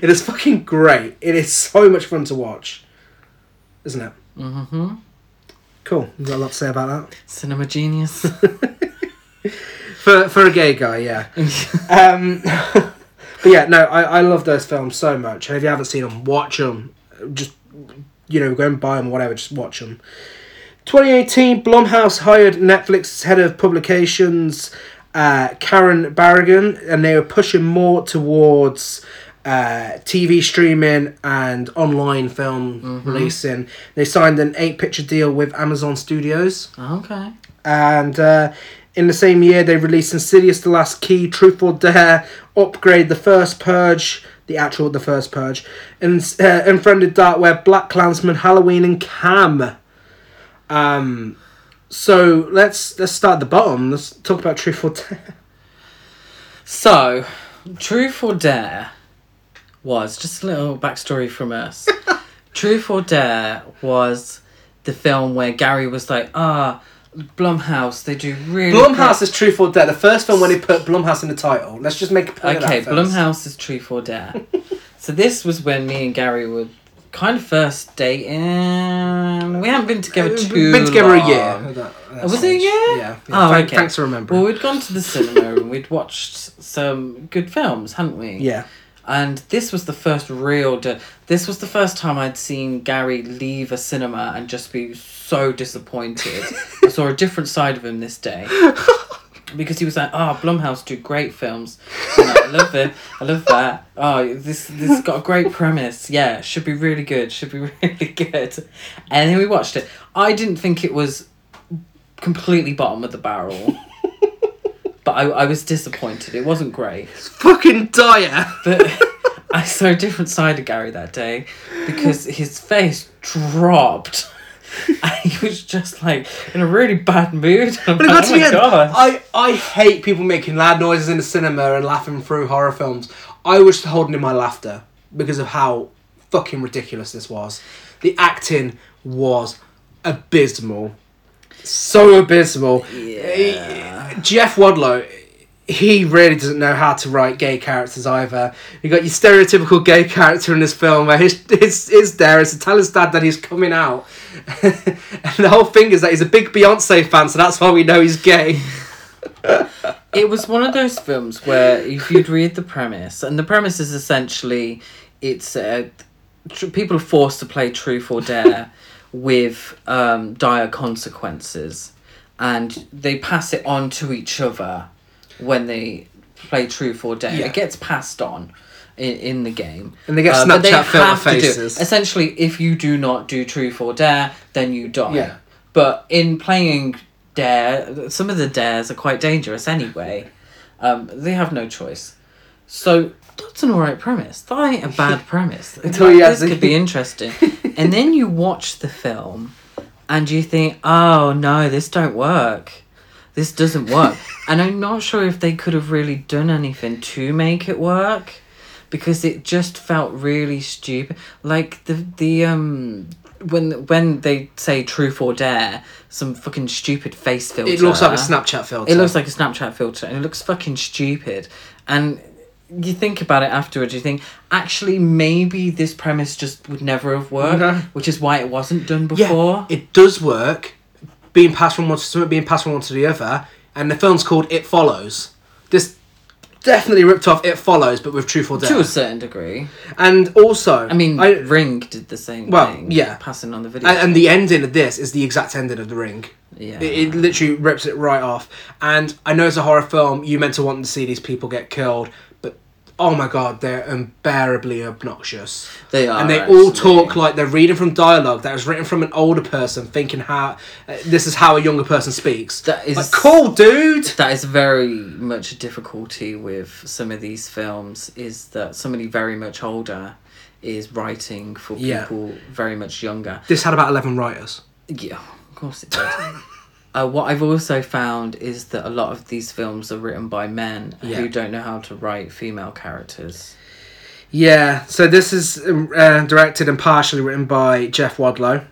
it is fucking great. It is so much fun to watch, isn't it? Mm-hmm. Cool. You got a lot to say about that. Cinema genius. For for a gay guy, yeah. Um, but yeah, no, I, I love those films so much. And if you haven't seen them, watch them. Just, you know, go and buy them or whatever, just watch them. 2018, Blumhouse hired Netflix's head of publications, uh, Karen Barragan, and they were pushing more towards uh, TV streaming and online film releasing. They signed an eight picture deal with Amazon Studios. okay. And uh, in the same year, they released Insidious: The Last Key, Truth or Dare, Upgrade, The First Purge, the actual The First Purge, and uh, Unfriended Dark Web, Black Klansman, Halloween, and Cam. Um, so let's let's start at the bottom. Let's talk about Truth or Dare. So, Truth or Dare was just a little backstory from us. Truth or Dare was the film where Gary was like, ah, Blumhouse, they do really. Blumhouse is Truth or Dare. The first film when they put Blumhouse in the title. Let's just make a point of Okay. Blumhouse is Truth or Dare. so this was when me and Gary were kind of first dating. We haven't been together Uh, too Been together a year. that- at that Was it a year? Yeah. yeah. Oh, Thank- okay. Thanks for remembering. Well, we'd gone to the cinema and we'd watched some good films, hadn't we? yeah. And this was the first real. De- this was the first time I'd seen Gary leave a cinema and just be so disappointed. I saw a different side of him this day. Because he was like, "Oh, Blumhouse do great films. Know, I love it. I love that. Oh, this this has got a great premise. Yeah, should be really good. Should be really good." And then we watched it. I didn't think it was completely bottom of the barrel, but I I was disappointed. It wasn't great. It's fucking dire. But I saw a different side of Gary that day because his face dropped. And he was just like in a really bad mood. But it got oh to my end. I, I hate people making loud noises in the cinema and laughing through horror films. I was holding in my laughter because of how fucking ridiculous this was. The acting was abysmal. So abysmal. Yeah. He- Jeff Wadlow, he really doesn't know how to write gay characters either. You got your stereotypical gay character in this film where his his, his there is to tell his dad that he's coming out. and the whole thing is that he's a big Beyonce fan, so that's why we know he's gay. It was one of those films where if you'd read the premise, and the premise is essentially it's uh, tr- people are forced to play truth or dare with um, dire consequences, and they pass it on to each other when they play truth or dare. Yeah. It gets passed on in, in the game. And they get but Snapchat filter to do faces. Essentially, if you do not do truth or dare, then you die. Yeah. But in playing dare, some of the dares are quite dangerous anyway. Um, they have no choice. So that's an alright premise. That ain't a bad premise. Until Like, you this could be interesting. and then you watch the film, and you think, "Oh no, this don't work. This doesn't work." and I'm not sure if they could have really done anything to make it work, because it just felt really stupid. Like the the um. When when they say truth or dare, some fucking stupid face filter. It looks like a Snapchat filter. It looks like a Snapchat filter, and it looks fucking stupid. And you think about it afterwards, you think actually maybe this premise just would never have worked, No. which is why it wasn't done before. yeah, it does work. Being passed from one to something, being passed from one to the other, and the film's called It Follows. This definitely ripped off It Follows, but with Truth or Dare. to a certain degree. And also, I mean, I, Ring did the same Well, thing. yeah. passing on the video. and, and the ending of this is the exact ending of The Ring. yeah, It, it literally rips it right off. And I know it's a horror film. You meant to want to see these people get killed, oh my god, they're unbearably obnoxious. they are, and they all actually. talk like they're reading from dialogue that was written from an older person, thinking how uh, this is how a younger person speaks. That is Like, cool, dude. That is very much a difficulty with some of these films. Is that somebody very much older is writing for Yeah. people very much younger. This had about eleven writers. Yeah, of course it did. uh, what I've also found is that a lot of these films are written by men Yeah. who don't know how to write female characters. Yeah, so this is um, uh, directed and partially written by Jeff Wadlow,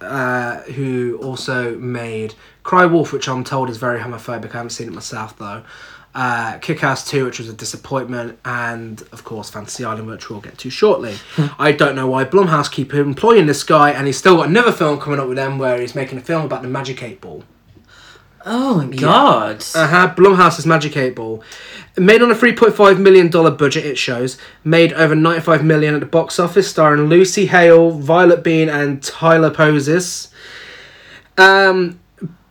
uh, who also made Cry Wolf, which I'm told is very homophobic. I haven't seen it myself though. Uh, Kick Ass 2, which was a disappointment, and of course Fantasy Island, which we'll get to shortly. I don't know why Blumhouse keep employing this guy, and he's still got another film coming up with them where he's making a film about the Magic 8 Ball. Oh my god! Uh huh. Blumhouse's Magic 8 Ball. Made on a $3.5 million budget, it shows. Made over 95 million at the box office, starring Lucy Hale, Violett Beane, and Tyler Posey. Um,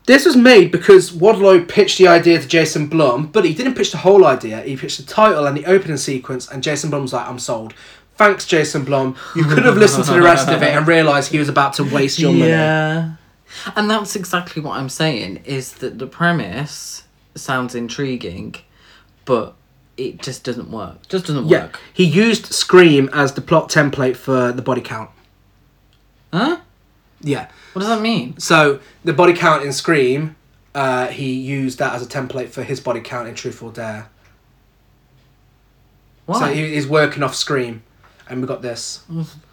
this was made because Wadlow pitched the idea to Jason Blum, but he didn't pitch the whole idea. He pitched the title and the opening sequence, and Jason Blum's like, I'm sold. Thanks, Jason Blum. You could have listened to the rest of it and realised he was about to waste your money. yeah, and that's exactly what I'm saying. Is that the premise sounds intriguing, but it just doesn't work. Just doesn't Yeah, work. he used Scream as the plot template for the body count. Huh? Yeah. What does that mean? So the body count in Scream, uh, he used that as a template for his body count in Truth or Dare. Why? So he, he's working off Scream, and we got this.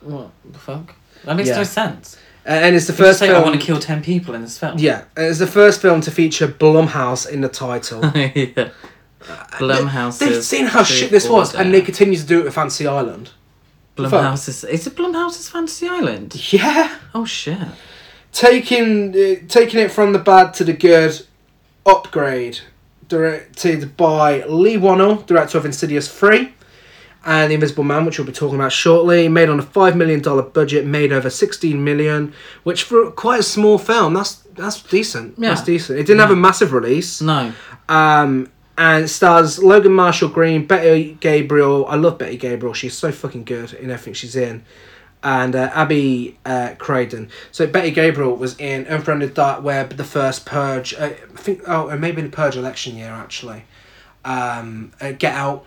What the fuck? That makes Yeah. no sense. Uh, and it's the First first say film. I want to kill ten people in this film. Yeah, it's the first film to feature Blumhouse in the title. yeah. Blumhouse. They've seen how shit this was, and they continue to do it with Fancy Island. Blumhouse is. Is it Blumhouse's Fantasy Island? Yeah, Oh shit. taking uh, taking it from the bad to the good. Upgrade, directed by Leigh Whannell, director of Insidious Three. and The Invisible Man, which we'll be talking about shortly, made on a five million dollar budget, made over sixteen million, which for quite a small film, that's that's decent. Yeah. That's decent. It didn't have a massive release. No. Um, and stars Logan Marshall Green, Betty Gabriel. I love Betty Gabriel. She's so fucking good in everything she's in. And uh, Abby uh, Craden. So Betty Gabriel was in Unfriended Dark Web, the first Purge. Uh, I think, oh, it may have the Purge election year actually. Um, uh, Get Out.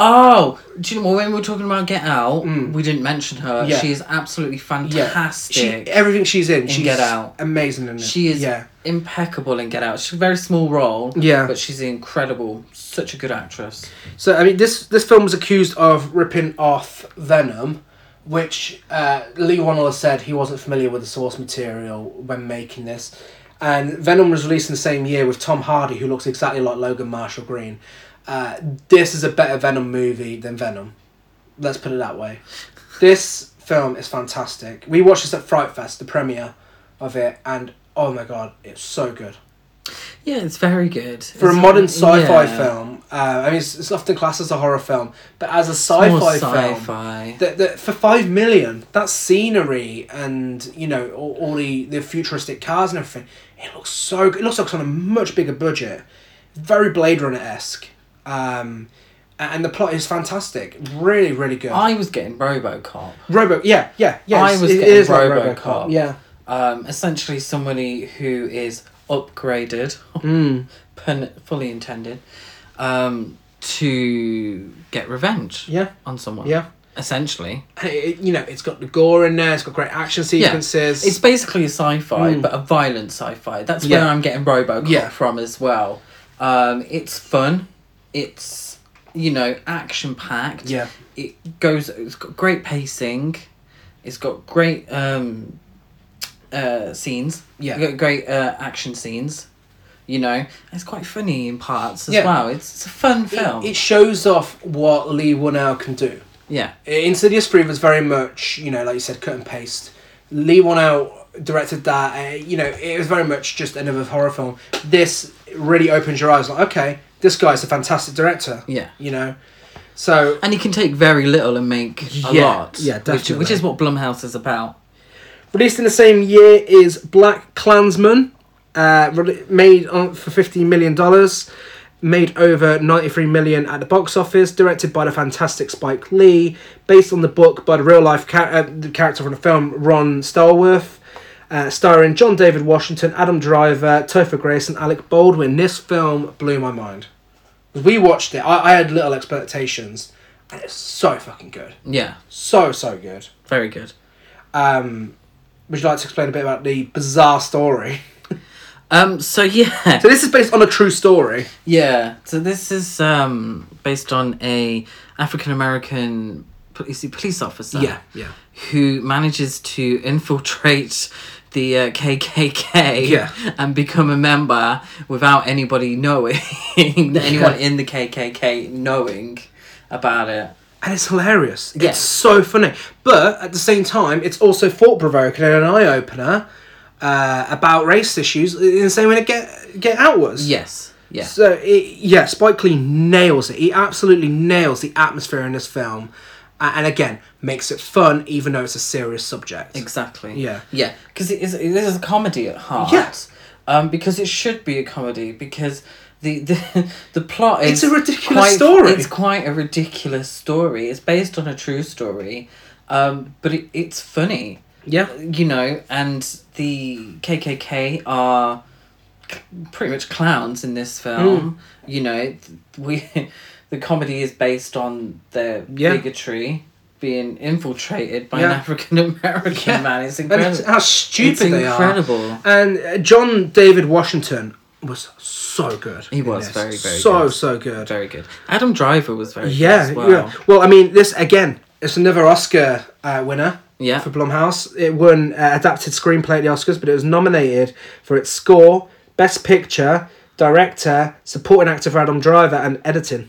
Oh, do you know what? When we were talking about Get Out, Mm. we didn't mention her. Yeah. She is absolutely She, fantastic. everything she's in, she's Get Out. amazing in it. She is Yeah. impeccable in Get Out. She's a very small role. Yeah. But she's incredible. Such a good actress. So I mean, this this film was accused of ripping off Venom, which uh, Leigh Whannell said he wasn't familiar with the source material when making this, and Venom was released in the same year with Tom Hardy, who looks exactly like Logan Marshall Green. Uh, this is a better Venom movie than Venom. Let's put it that way. This film is fantastic. We watched this at Fright Fest, the premiere of it, and oh my god, it's so good Yeah, it's very good. for a It's- modern sci-fi yeah. film. Uh, I mean, it's, it's often classed as a horror film, but as a more sci-fi, film, that, that for five million, that scenery and you know all, all the the futuristic cars and everything, it looks so. good. It looks like it's on a much bigger budget, very Blade Runner esque. Um, and the plot is fantastic. Really, really good. I was getting RoboCop. Robo, yeah, yeah, yeah. I was it getting is like RoboCop. Yeah. Um, essentially, somebody who is upgraded, Mm. pun- fully intended, um, to get revenge Yeah. on someone. Yeah. Essentially, it, you know, it's got the gore in there. It's got great action sequences. it's basically a sci-fi, Mm. but a violent sci-fi. That's Yeah. where I'm getting RoboCop Yeah. from as well. Um, it's fun. It's you know action packed. yeah. it goes it's got great pacing it's got great um uh scenes Yeah. Got great uh action scenes you know it's quite funny in parts as Yeah. well it's, it's a fun film It, it shows off what Leigh Whannell can do. yeah Insidious 3 was very much, you know, like you said, cut and paste. Leigh Whannell directed that. Uh, you know, it was very much just another horror film. This really opens your eyes. Like, okay, this guy's a fantastic director. yeah You know, so and he can take very little and make a Yeah, lot yeah, which, definitely. which is what Blumhouse is about released in the same year is Black Klansman, uh, re- made on, for fifteen million dollars. Made over 93 million at the box office, directed by the fantastic Spike Lee, based on the book by the real life char- uh, the character from the film, Ron Stallworth, uh, starring John David Washington, Adam Driver, Topher Grace, and Alec Baldwin. This film blew my mind. We watched it, I, I had little expectations, and it's so fucking good. yeah So, so good. very good Um, would you like to explain a bit about the bizarre story? um so yeah So this is based on a true story. Yeah, so this is um, based on a African American police police officer. yeah. who manages to infiltrate the uh, KKK Yeah. and become a member without anybody knowing, anyone in the KKK knowing about it. And it's hilarious. Yeah. It's so funny. But at the same time, it's also thought provoking and an eye opener uh, about race issues in the same way that Get, Get Out was. Yes, yeah, So, it, yeah, Spike Lee nails it. He absolutely nails the atmosphere in this film. And again, makes it fun even though it's a serious subject. exactly. Yeah. yeah, because it is it is a comedy at heart. Yes. um, because it should be a comedy because. The, the the plot is It's a ridiculous quite, story. It's quite a ridiculous story. It's based on a true story, um, but it, it's funny. Yeah. you know, and the KKK are pretty much clowns in this film. Hmm. You know, we the comedy is based on their Yeah. bigotry being infiltrated by an African American Yeah. man. It's incredible. it's how stupid it's they are. incredible. And uh, John David Washington was so good. He was this. very, very so good. so good. Very good. Adam Driver was very Yeah, well. yeah. Well, I mean, this again, it's another Oscar uh, winner Yeah. for Blumhouse. It won uh, adapted screenplay at the Oscars, but it was nominated for its score, best picture, director, supporting actor for Adam Driver, and editing.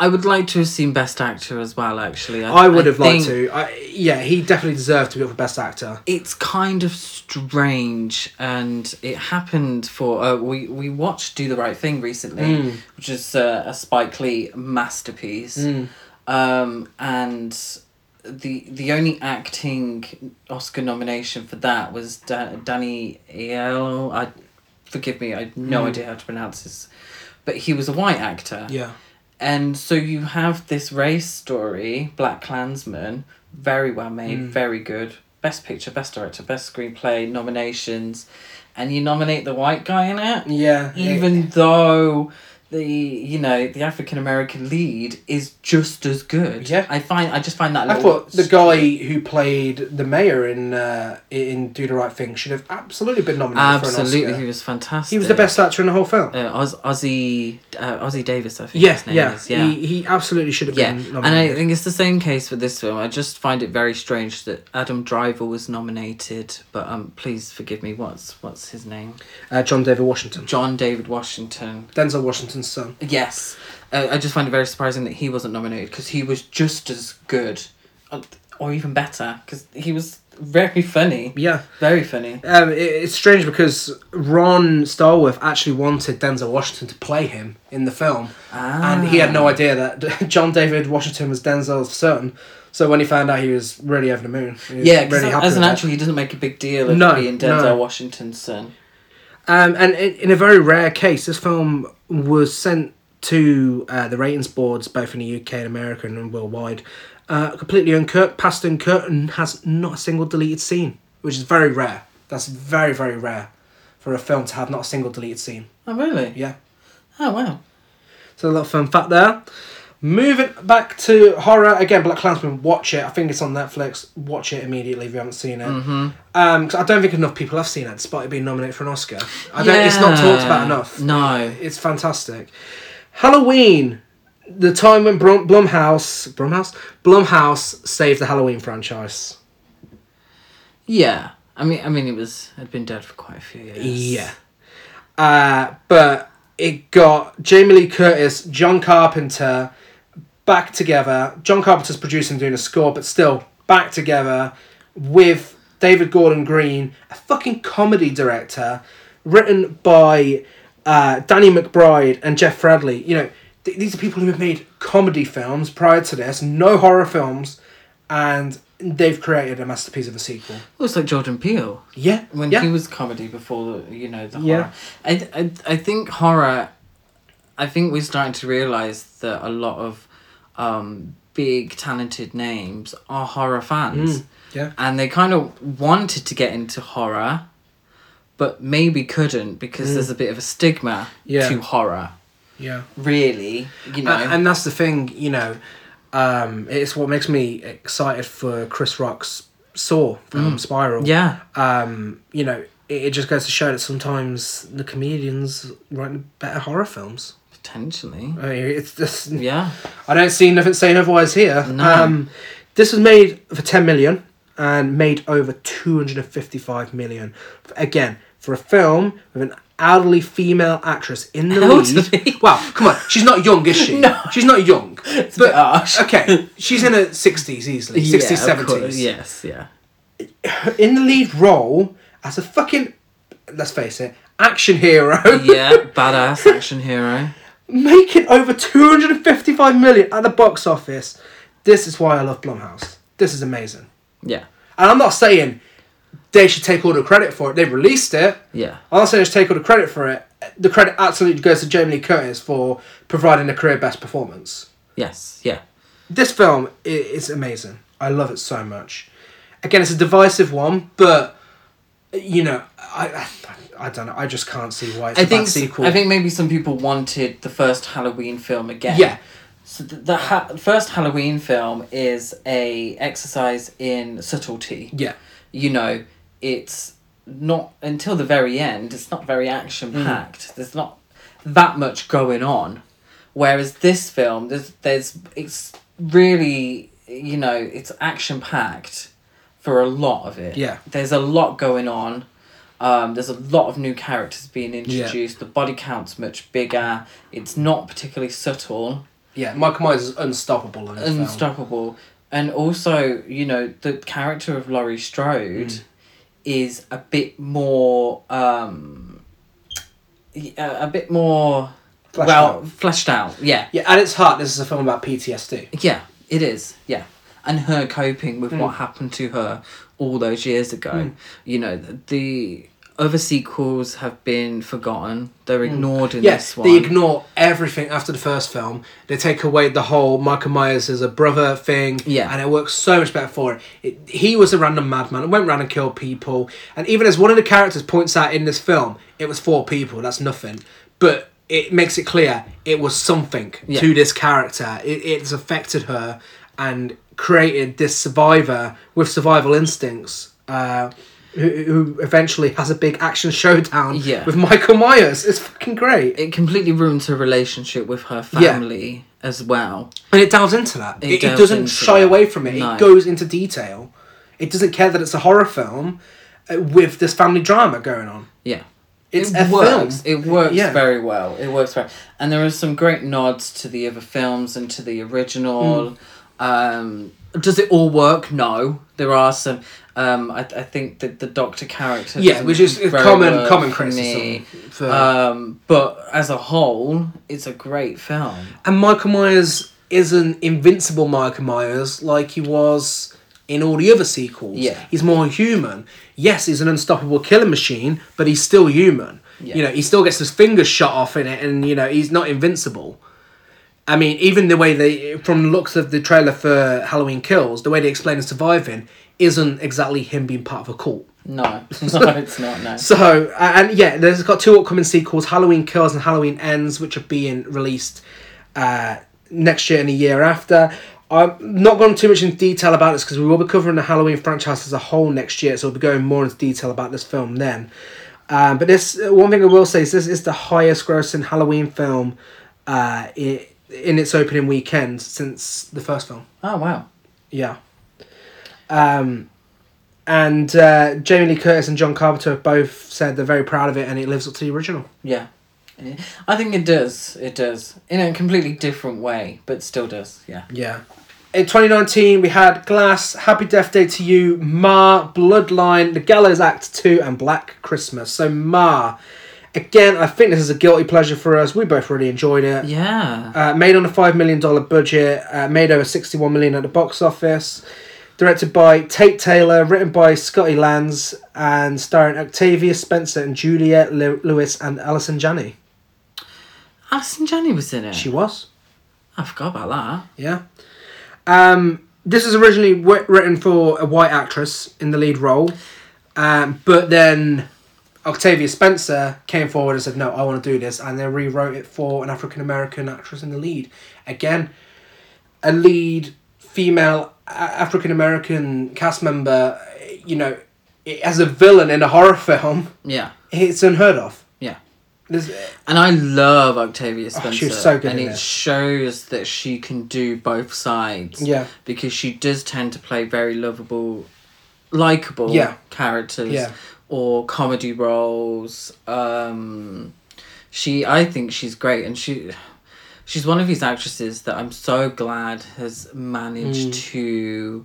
I would like to have seen Best Actor as well. Actually, I would have liked to. I, yeah, he definitely deserved to be up for best actor. it's kind of strange and it happened for uh, we we watched do the right thing recently Mm. which is uh, a spike lee masterpiece Mm. um and the the only acting oscar nomination for that was da- danny Aiello. i forgive me i have no Mm. idea how to pronounce this but he was a white actor Yeah. And so you have this race story, Black Klansman, very well made, Mm. very good. Best picture, best director, best screenplay nominations, and you nominate the white guy in it, Yeah. even though the you know the African American lead is just as good. Yeah. I find I just find that. a I thought the guy who played the mayor in uh, in Do the Right Thing should have absolutely been nominated absolutely he was fantastic. He was the best actor in the whole film. Uh, Oz, Ossie uh, Ossie Davis, I think yeah, his name yeah. is. Yeah. He, he absolutely should have Yeah, been Nominated. and I think it's the same case with this film. I just find it very strange that Adam Driver was nominated, but um, please forgive me. What's what's his name? uh, John David Washington. John David Washington. Denzel Son. Yes, uh, I just find it very surprising that he wasn't nominated because he was just as good, uh, or even better, because he was very funny, Yeah. very funny. Um, it, it's strange because Ron Stallworth actually wanted Denzel Washington to play him in the film, and he had no idea that John David Washington was Denzel's son. So when he found out, he was really over the moon. He was Yeah, really happy as an actor, he doesn't make a big deal of No, being Denzel no. Washington's son. Um, and in, in a very rare case, this film was sent to uh, the ratings boards, both in the UK and America and worldwide. Uh, completely uncut, past uncut, and has not a single deleted scene, which is very rare. That's very, very rare for a film to have not a single deleted scene. Oh, really? Yeah. Oh, wow. So a little fun fact there. Moving back to horror again, Black Klansman. Watch it. I think it's on Netflix. Watch it immediately if you haven't seen it. Mm-hmm. Um, 'cause I don't think enough people have seen it, despite it being nominated for an Oscar. I don't. It's not talked about enough. No. It's fantastic. Halloween, the time when Blum, Blumhouse, Blumhouse, Blumhouse saved the Halloween franchise. Yeah. I mean, I mean, it was had been dead for quite a few years. Yeah. Uh, but it got Jamie Lee Curtis, John Carpenter back together. John Carpenter's producing, doing a score, but still back together with David Gordon Green, a fucking comedy director, written by uh, Danny McBride and Jeff Fradley. You know, th- these are people who have made comedy films prior to this, no horror films, and they've created a masterpiece of a sequel. Was like Jordan Peele. Yeah, when yeah. he was comedy before you know the Yeah. horror. I, I I think horror. I think we're starting to realize that a lot of um, big talented names are horror fans, Mm, yeah. and they kind of wanted to get into horror, but maybe couldn't because there's a bit of a stigma Mm. Yeah. to horror. yeah. Really, you know. And that's the thing, you know, um, it's what makes me excited for Chris Rock's Saw from Spiral. Mm. yeah, Um, you know, it, it just goes to show that sometimes the comedians write better horror films. Potentially. I mean, it's just, Yeah. I don't see nothing saying otherwise here. No. Um, this was made for 10 million and made over 255 million. Again, for a film with an elderly female actress in the lead. Well, come on, she's not young, is she? No. She's not young. It's a bit harsh. okay, she's in her 60s easily. 60s, Yeah, of 70s. course. Yes. Yeah. In the lead role as a fucking, let's face it, action hero. Yeah. Badass action hero. Making over 255 million at the box office. This is why I love Blumhouse. This is amazing. Yeah. And I'm not saying they should take all the credit for it. They released it. Yeah. I'm not saying they should take all the credit for it. The credit absolutely goes to Jamie Lee Curtis for providing a career best performance. Yes. Yeah. This film is amazing. I love it so much. Again, it's a divisive one, but you know, I I, don't know. I just can't see why it's I a think bad sequel. I think maybe some people wanted the first Halloween film again. yeah, So the, the ha- first Halloween film is a exercise in subtlety. yeah, You know, it's not until the very end. It's not very action Mm. packed. There's not that much going on. Whereas this film, there's there's it's really you know it's action packed for a lot of it. Yeah. There's a lot going on. Um, there's a lot of new characters being introduced. The body count's much bigger. It's not particularly subtle, yeah. Michael Myers is unstoppable in this film. unstoppable, and also you know the character of Laurie Strode Mm. is a bit more, um, a, a bit more Fleshed well out. fleshed out. Yeah, Yeah, at its heart, this is a film about PTSD. yeah, it is. Yeah, and her coping with Mm. what happened to her all those years ago. You know the, the other sequels have been forgotten. They're ignored in Mm. Yeah, this one. they ignore everything after the first film. They take away the whole Michael Myers as a brother thing. Yeah. And it works so much better for it. it. He was a random madman and went around and killed people. And even as one of the characters points out in this film, it was four people. That's nothing. But it makes it clear it was something Yeah. to this character. It, it's affected her and created this survivor with survival instincts. Uh, who, who eventually has a big action showdown Yeah. with Michael Myers. It's fucking great. it completely ruins her relationship with her Yeah. family as well. And it delves into that. It It, it, doesn't shy that. away from it. No. It goes into detail. It doesn't care that it's a horror film uh, with this family drama going on. Yeah. It's it works. film. It works Yeah. very well. It works very, and there are some great nods to the other films and to the original. Hmm. Um, does it all work? No, there are some. Um, I, I think that the Doctor character. Yeah, which is common common for criticism. me. For, Um, but as a whole, it's a great film. and Michael Myers isn't invincible Michael Myers like he was in all the other sequels. Yeah. He's more human. Yes, he's an unstoppable killing machine, but he's still human. Yeah. You know, he still gets his fingers shot off in it, and you know he's not invincible. I mean, even the way they, from the looks of the trailer for Halloween Kills, the way they explain him surviving isn't exactly him being part of a cult. No, no, it's not. No. So, uh, and yeah, there's got two upcoming sequels Halloween Kills and Halloween Ends, which are being released uh, next year and the year after. I'm not going too much in detail about this because we will be covering the Halloween franchise as a whole next year, so we'll be going more into detail about this film then. Um, but this one thing I will say is this is the highest grossing Halloween film uh, i in its opening weekend since the first film. Oh wow. Yeah. Um, and uh, Jamie Lee Curtis and John Carpenter have both said they're very proud of it and it lives up to the original. Yeah. Yeah. I think it does. It does in a completely different way, but still does. Yeah. Yeah. In 2019, we had Glass, Happy Death Day 2U, Ma, Bloodline, The Gallows Act 2, and Black Christmas. So, Ma, again, I think this is a guilty pleasure for us. We both really enjoyed it. Yeah. Uh, made on a $5 million budget, uh, made over 61 million at the box office. Directed by Tate Taylor, written by Scotty Landes, and starring Octavia Spencer and Juliette Lew- Lewis and Allison Janney. Allison Janney was in it. She was. I forgot about that. Yeah. Um, this is originally w- written for a white actress in the lead role, um, but then Octavia Spencer came forward and said, "No, I want to do this," and they rewrote it for an African American actress in the lead. Again, a lead female African American cast member, you know, as a villain in a horror film, Yeah. it's unheard of. Yeah. There's, And I love Octavia oh, Spencer. Oh, she was so good And it. shows that she can do both sides. Yeah. Because she does tend to play very lovable, likable Yeah. characters. Yeah. Or comedy roles. Um, she, I think she's great, and she, she's one of these actresses that I'm so glad has managed to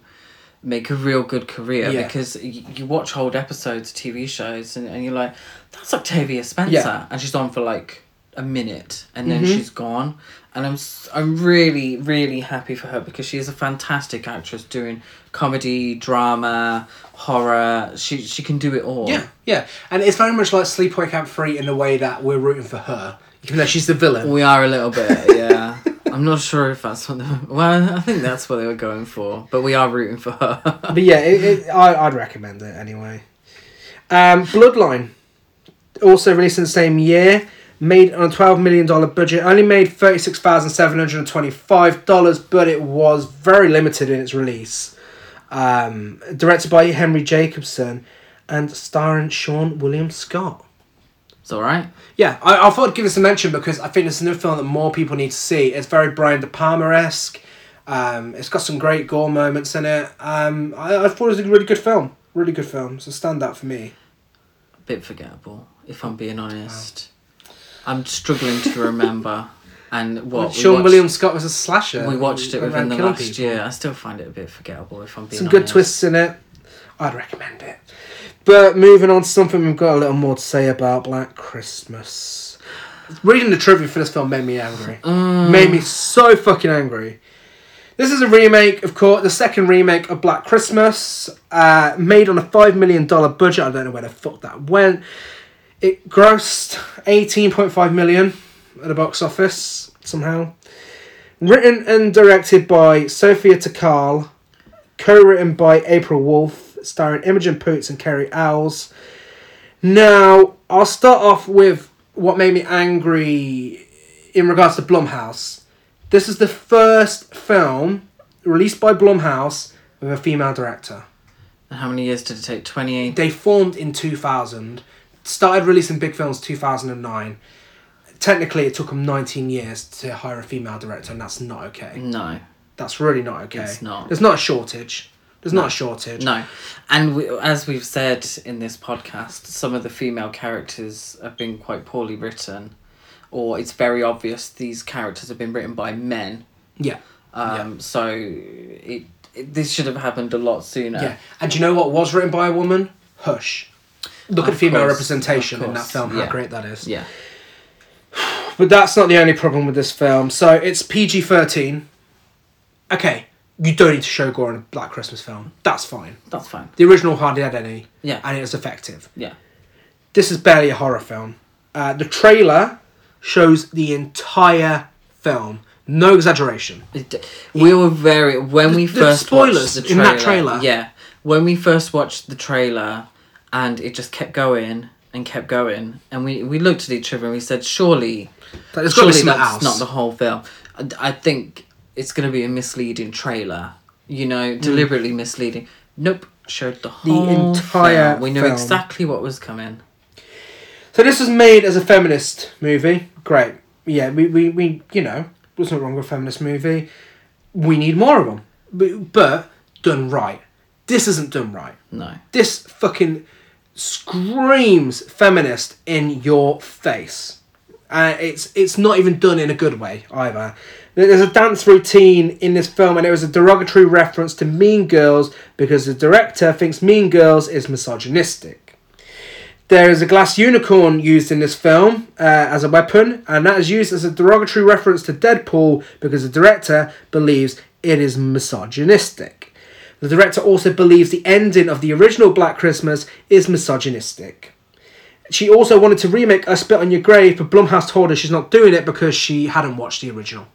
make a real good career Mm. Yeah. because y- you watch old episodes of TV shows and, and you're like, that's Octavia Spencer, Yeah. and she's on for like a minute and then Mhm. she's gone. And I'm I'm really really happy for her because she is a fantastic actress doing comedy, drama, horror. She she can do it all. Yeah, yeah, and it's very much like Sleepaway Camp Three in the way that we're rooting for her, even though she's the villain. We are a little bit, yeah. I'm not sure if that's what. They, well, I think that's what they were going for, but we are rooting for her. But yeah, it, it, I, I'd recommend it anyway. Um, Bloodline, also released in the same year, made on a twelve million dollar budget, only made thirty six thousand seven hundred and twenty five dollars, but it was very limited in its release. Um, directed by Henry Jacobson, and starring Seann William Scott. it's all right. Yeah, I, I thought I'd give this a mention because I think it's another film that more people need to see. It's very Brian De Palma esque. Um, it's got some great gore moments in it. Um, I, I thought it was a really good film. Really good film. It's a standout for me. A bit forgettable, if I'm being honest. I'm struggling to remember. And what we Seann watched- William Scott was a slasher. We watched it within the killing last people. year. I still find it a bit forgettable, if I'm being Some good honest. twists in it. I'd recommend it. But moving on to something we've got a little more to say about Black Christmas. Reading the trivia for this film made me angry. Mm. Made me so fucking angry. This is a remake, of course, the second remake of Black Christmas, uh, made on a $5 million budget. I don't know where the fuck that went. It grossed 18.5 million at the box office, somehow. Written and directed by Sophia Takal, co-written by April Wolfe, starring Imogen Poots and Cary Elwes. Now, I'll start off with what made me angry in regards to Blumhouse. This is the first film released by Blumhouse with a female director. And how many years did it take? 28? They formed in 2000, started releasing big films 2009. Technically, it took them 19 years to hire a female director, and that's not okay. No. That's really not okay. It's not. There's not a shortage. There's not a shortage. No. And we, as we've said in this podcast, some of the female characters have been quite poorly written, or it's very obvious these characters have been written by men. Yeah. Um, So it, it this should have happened a lot sooner. Yeah. And do you know what was written by a woman? Hush. Look at female course, representation in that film, how yeah. great that is. Yeah. But that's not the only problem with this film. So it's PG 13. Okay, you don't need to show gore in a Black Christmas film. That's fine. That's fine. The original hardly had any, Yeah. and it was effective. Yeah. This is barely a horror film. Uh, the trailer shows the entire film. No exaggeration. It- We were very when we The- the first spoilers watched the in that trailer. Yeah, when we first watched the trailer, and it just kept going and kept going, and we we looked at each other and we said, "Surely, Like, there's got to be surely that's else. not the whole film." I, I think it's going to be a misleading trailer. You know, mm. deliberately misleading. Nope, showed the whole the entire film. We knew film. exactly what was coming. So this was made as a feminist movie. Great. Yeah, we, we, we you know, there's nothing wrong with a feminist movie. We need more of them. But, but done right. This isn't done right. No, This fucking screams feminist in your face. Uh, it's it's not even done in a good way either. There's a dance routine in this film, and it was a derogatory reference to Mean Girls because the director thinks Mean Girls is misogynistic. There is a glass unicorn used in this film uh, as a weapon, and that is used as a derogatory reference to Deadpool because the director believes it is misogynistic. The director also believes the ending of the original Black Christmas is misogynistic. She also wanted to remake I Spit on Your Grave, but Blumhouse told her she's not doing it because she hadn't watched the original.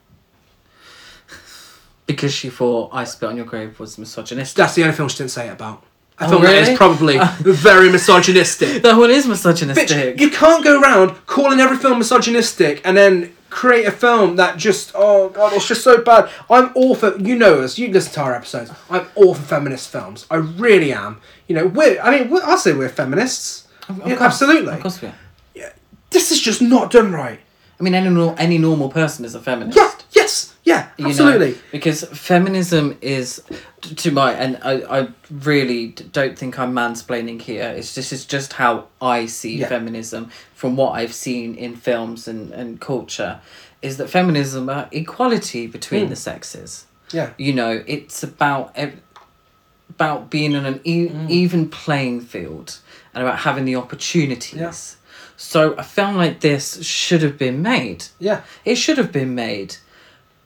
because she thought "I Spit on Your Grave" was misogynistic. That's the only film she didn't say it about. I Oh, film that really? is probably very misogynistic. That one is Bitch, misogynistic. you can't go around calling every film misogynistic and then create a film that just oh god it's just so bad. I'm all for you know us. You listen to our episodes. I'm all for feminist films. I really am. You know we're. I mean I'll say we're feminists. Of Yeah, course, absolutely. Of course we are. yeah, This is just not done right. I mean, any any normal person is a feminist. Yeah. Yes. Yeah. you know, Absolutely. because feminism is, to my and I, I really don't think I'm mansplaining here. It's this is just how I see Yeah. feminism from what I've seen in films and, and culture, is that feminism about equality between Mm. the sexes. Yeah. You know, it's about about being on an e- Mm. even playing field and about having the opportunities. So a film like this should have been made. Yeah. It should have been made,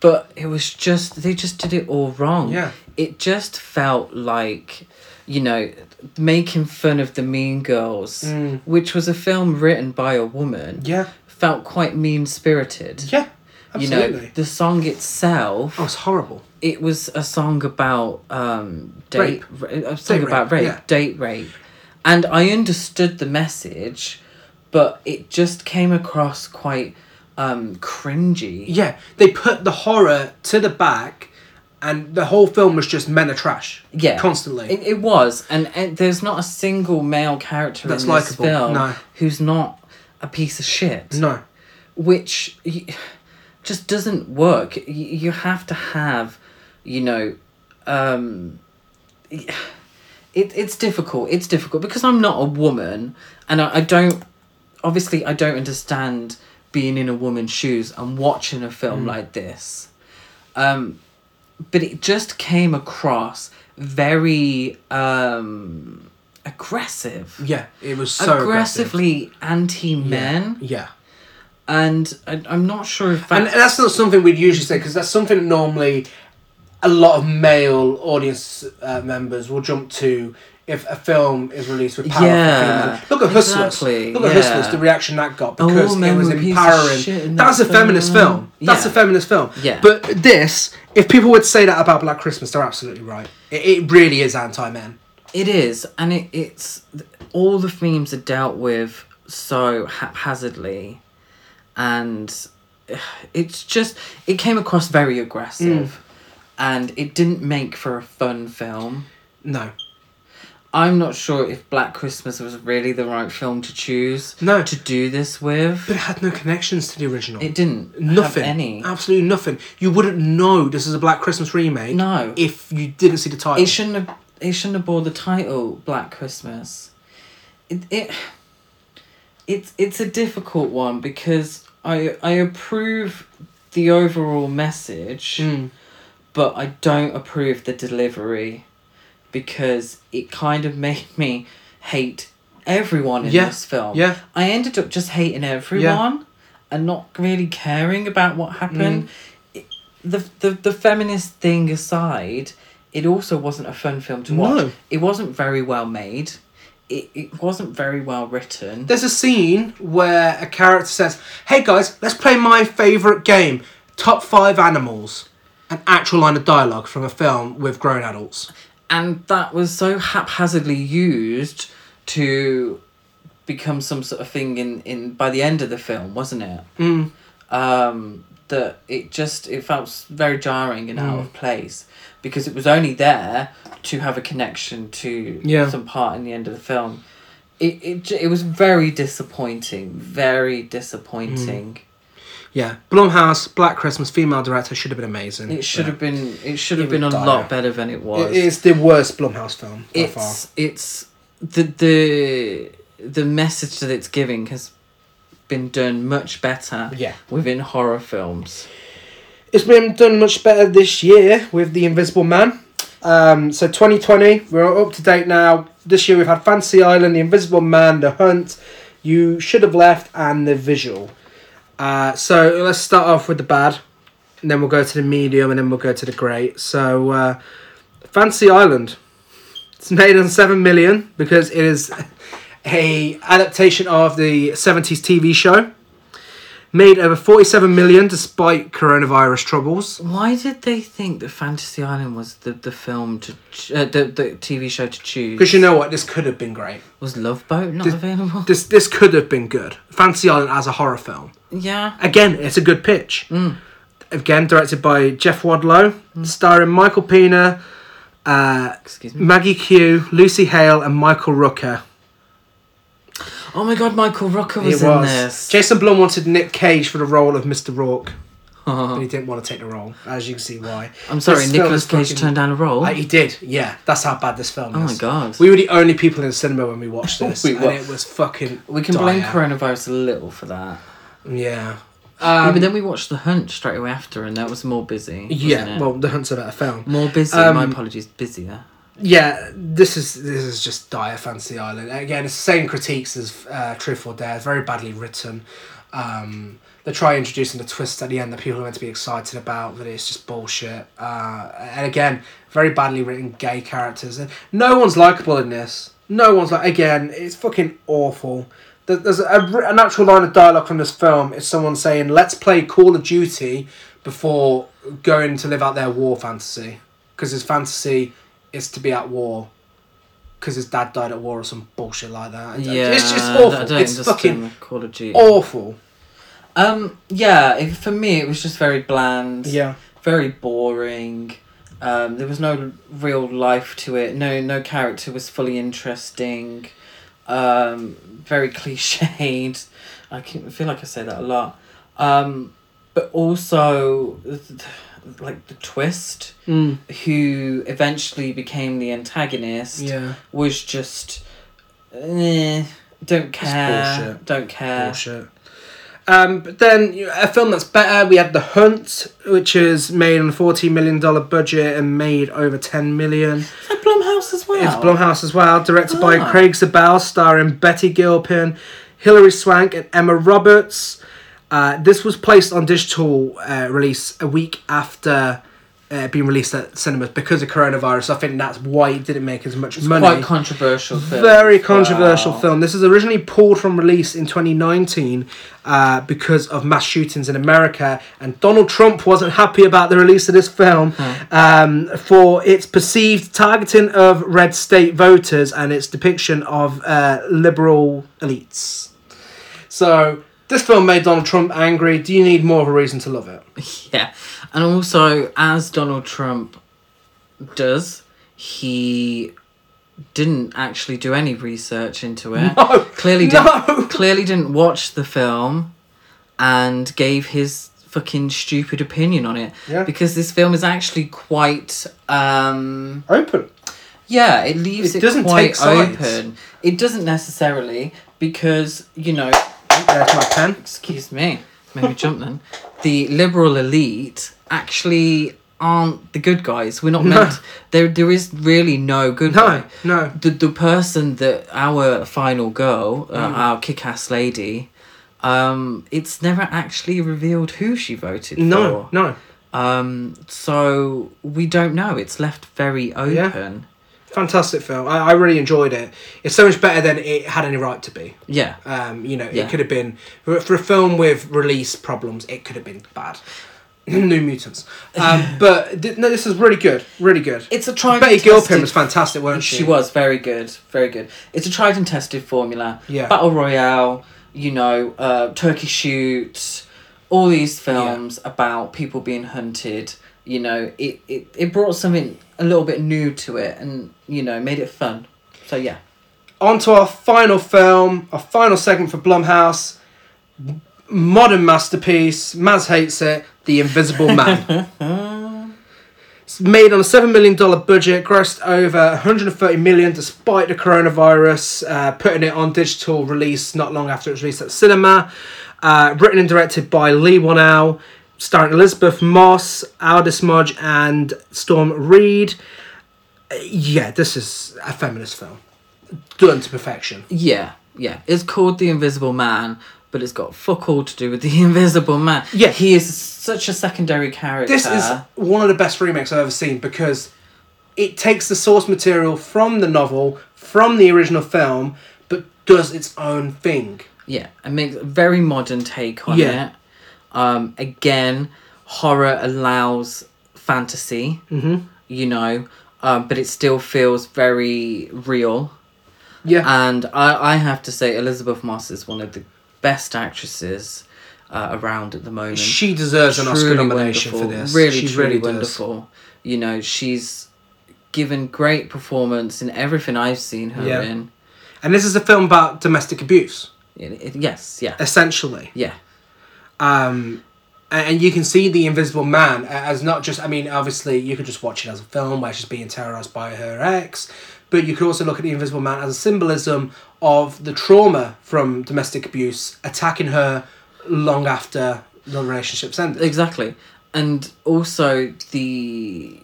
but it was just they just did it all wrong. Yeah. It just felt like, you know, making fun of the Mean Girls, Mm. which was a film written by a woman, Yeah. felt quite mean spirited. Yeah. Absolutely. You know, the song itself, oh, it's horrible. it was a song about um date, ra- a song Date about rape, rape, yeah. date rape, and I understood the message, but it just came across quite um cringy. Yeah. They put the horror to the back, and the whole film was just men are trash. Yeah, Constantly. It, it was, and, and there's not a single male character That's in this likeable, film no. who's not a piece of shit. no. which just doesn't work. You have to have, you know, um, it, it's difficult. It's difficult because I'm not a woman and I, I don't, obviously, I don't understand being in a woman's shoes and watching a film like this. Um, but it just came across very um, aggressive. Yeah. It was so aggressive. aggressively anti men Yeah. and I, I'm not sure if that, And that's not something we'd usually say because that's something that normally a lot of male audience uh, members will jump to if a film is released with powerful Yeah. Look at Hustlers. Look at yeah. Hustlers, the reaction that got Oh, because it was were pieces of empowering. That's a feminist film. film. That's a feminist film. Yeah. But this, if people would say that about Black Christmas, they're absolutely right. It, it really is anti-men. it is, and it, it's all the themes are dealt with so haphazardly, and it's just it came across very aggressive, mm. and it didn't make for a fun film. No. I'm not sure if Black Christmas was really the right film to choose No. to do this with. But it had no connections to the original. It didn't Nothing. any. Absolutely nothing. You wouldn't know this is a Black Christmas remake. No. If you didn't see the title. It shouldn't have. It shouldn't have bore the title Black Christmas. It it. It's it's a difficult one because I I approve the overall message, Mm. but I don't approve the delivery, because it kind of made me hate everyone in Yeah, this film. yeah. I ended up just hating everyone, and not really caring about what happened. Mm. It- the the the feminist thing aside, it also wasn't a fun film to watch. No. It wasn't very well made. It, it wasn't very well written. There's a scene where a character says, "Hey guys, let's play my favorite game, top five animals, an actual line of dialogue from a film with grown adults. And that was so haphazardly used to become some sort of thing in, in by the end of the film wasn't it Mm. um that it just it felt very jarring and Mm. out of place because it was only there to have a connection to Yeah. some part in the end of the film it, it, it was very disappointing very disappointing Yeah, Blumhouse, Black Christmas, female director should have been amazing. it should have been it should have been a dire. lot better than it was It is the worst Blumhouse film by far. it's it's the the the message that it's giving has been done much better Yeah. within horror films It's been done much better this year with The Invisible Man. Um, so 2020, we're up to date now. This year we've had Fantasy Island, The Invisible Man, The Hunt, You Should Have Left, and The Visual. Uh, so let's start off with the bad, and then we'll go to the medium, and then we'll go to the great. So uh, Fantasy Island, it's made on seven million because it is a adaptation of the 70s TV show. Made over 47 million despite coronavirus troubles. why did they think that fantasy island was the, the film to ch- uh, the, the tv show to choose Because you know what, this could have been great. was love boat not This- available This this could have been good. Fantasy Island as a horror film. Yeah Again, it's a good pitch. Mm. Again, directed by Jeff Wadlow, starring Michael Pena, uh, excuse me Maggie Q, Lucy Hale, and Michael Rooker. oh my god michael Rooker was, it in this Jason Blum wanted Nick Cage for the role of Mr. Rourke, but he didn't want to take the role. As you can see why. i'm sorry This film Nicolas Cage fucking- turned down a role Uh, he did, yeah. That's how bad this film oh is. Oh my god We were the only people in the cinema when we watched this, We and it was fucking. we can blame coronavirus a little for that Yeah. Yeah, Um, but then we watched The Hunt straight away after, and that was more busy. yeah. it? Well, The Hunt's a better film. more busy. um, my apologies, busier. Yeah, this is this is just dire Fantasy Island. Again, it's the same critiques as uh, Truth or Dare. It's very badly written. Um, they try introducing the twist at the end that people are meant to be excited about, but it's just bullshit. Uh, and again, very badly written gay characters. And No one's likable in this. No one's like. Again, it's fucking awful. There- There's a, a natural line of dialogue from this film is someone saying, "Let's play Call of Duty before going to live out their war fantasy," because his fantasy is to be at war because his dad died at war or some bullshit like that. Yeah, it's just awful. It's fucking Call of Duty. awful. Um, yeah, it, for me it was just very bland. Yeah. very boring. Um, there was no real life to it. No, no character was fully interesting. Um, very cliched. I can feel like I say that a lot. Um, but also, like the twist, Mm. who eventually became the antagonist, Yeah. was just, eh, don't care, don't care. Bullshit. Um, but then you know, a film that's better. We had The Hunt, which is made on a fourteen million dollar budget and made over ten million. Is that Blumhouse as well? It's Blumhouse as well, directed by Ah. Craig Zobel, starring Betty Gilpin, Hilary Swank, and Emma Roberts. Uh, this was placed on digital uh, release a week after uh, being released at cinemas because of coronavirus. I think that's why it didn't make as much money. Quite controversial film. Very controversial well. film. This is originally pulled from release in 2019 uh, because of mass shootings in America, and Donald Trump wasn't happy about the release of this film um, for its perceived targeting of red state voters and its depiction of uh, liberal elites. So. This film made Donald Trump angry. Do you need more of a reason to love it? Yeah, and also as Donald Trump does, he didn't actually do any research into it. No, clearly no. didn't clearly didn't watch the film, and gave his fucking stupid opinion on it. Yeah. Because this film is actually quite um Open. yeah, it leaves It it, doesn't quite take sides. open. It doesn't necessarily because you know There's my pen. excuse me, maybe jump then. The liberal elite actually aren't the good guys. We're not No. meant. There, there is really no good No, guy. no. The the person that our final girl, uh, Mm. our kick-ass lady, um, it's never actually revealed who she voted No, for. no. Um, so we don't know. It's left very open. Fantastic film. I, I really enjoyed it. It's so much better than it had any right to be. Yeah. Um, you know, Yeah. it could have been for, for a film with release problems. It could have been bad. New Mutants. Um, but th- no, this is really good, really good. It's a tried Betty and Gilpin tested- was fantastic, weren't she? She was very good, very good. It's a tried and tested formula. Yeah. Battle Royale, you know, uh, Turkey Shoot, all these films about people being hunted. You know, it, it, it brought something a little bit new to it and, you know, made it fun. So, yeah. On to our final film, our final segment for Blumhouse. Modern masterpiece. Maz hates it. The Invisible Man. it's made on a $7 million budget, grossed over 130 million despite the coronavirus, uh, putting it on digital release not long after it was released at cinema. Uh, written and directed by Leigh Whannell, starring Elisabeth Moss, Aldis Hodge, and Storm Reid. Yeah, this is a feminist film. Done to perfection. Yeah, yeah. It's called The Invisible Man, but it's got fuck all to do with The Invisible Man. Yeah. He is such a secondary character. This is one of the best remakes I've ever seen because it takes the source material from the novel, from the original film, but does its own thing. Yeah, and makes a very modern take on Yeah. it. Um, again, horror allows fantasy, Mm-hmm. you know, um, but it still feels very real. Yeah. And I, I have to say, Elisabeth Moss is one of the best actresses uh, around at the moment. she deserves an Oscar Truly nomination for this. Really, She really does. wonderful. You know, she's given great performance in everything I've seen her Yeah. in. And this is a film about domestic abuse, It- it- yes, yeah, essentially. yeah. Um, and you can see the Invisible Man as not just. I mean, obviously, you could just watch it as a film where she's being terrorized by her ex, but you could also look at the Invisible Man as a symbolism of the trauma from domestic abuse attacking her long after the relationship's ended. Exactly. And also the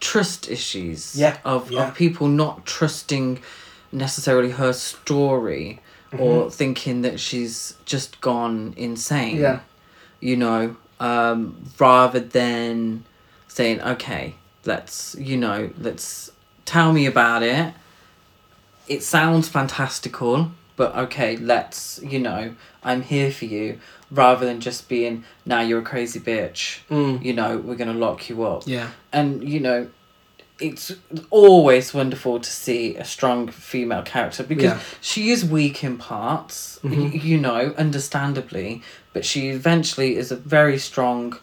trust issues Yeah, of, yeah. of people not trusting necessarily her story or thinking that she's just gone insane. Mm-hmm. Yeah. You know, um, rather than saying, okay, let's, you know, let's tell me about it. It sounds fantastical, but okay, let's, you know, I'm here for you. Rather than just being, now you're a crazy bitch. Mm. You know, we're going to lock you up Yeah. and you know it's always wonderful to see a strong female character because Yeah. she is weak in parts y- Mhm. you know understandably but she eventually is a very strong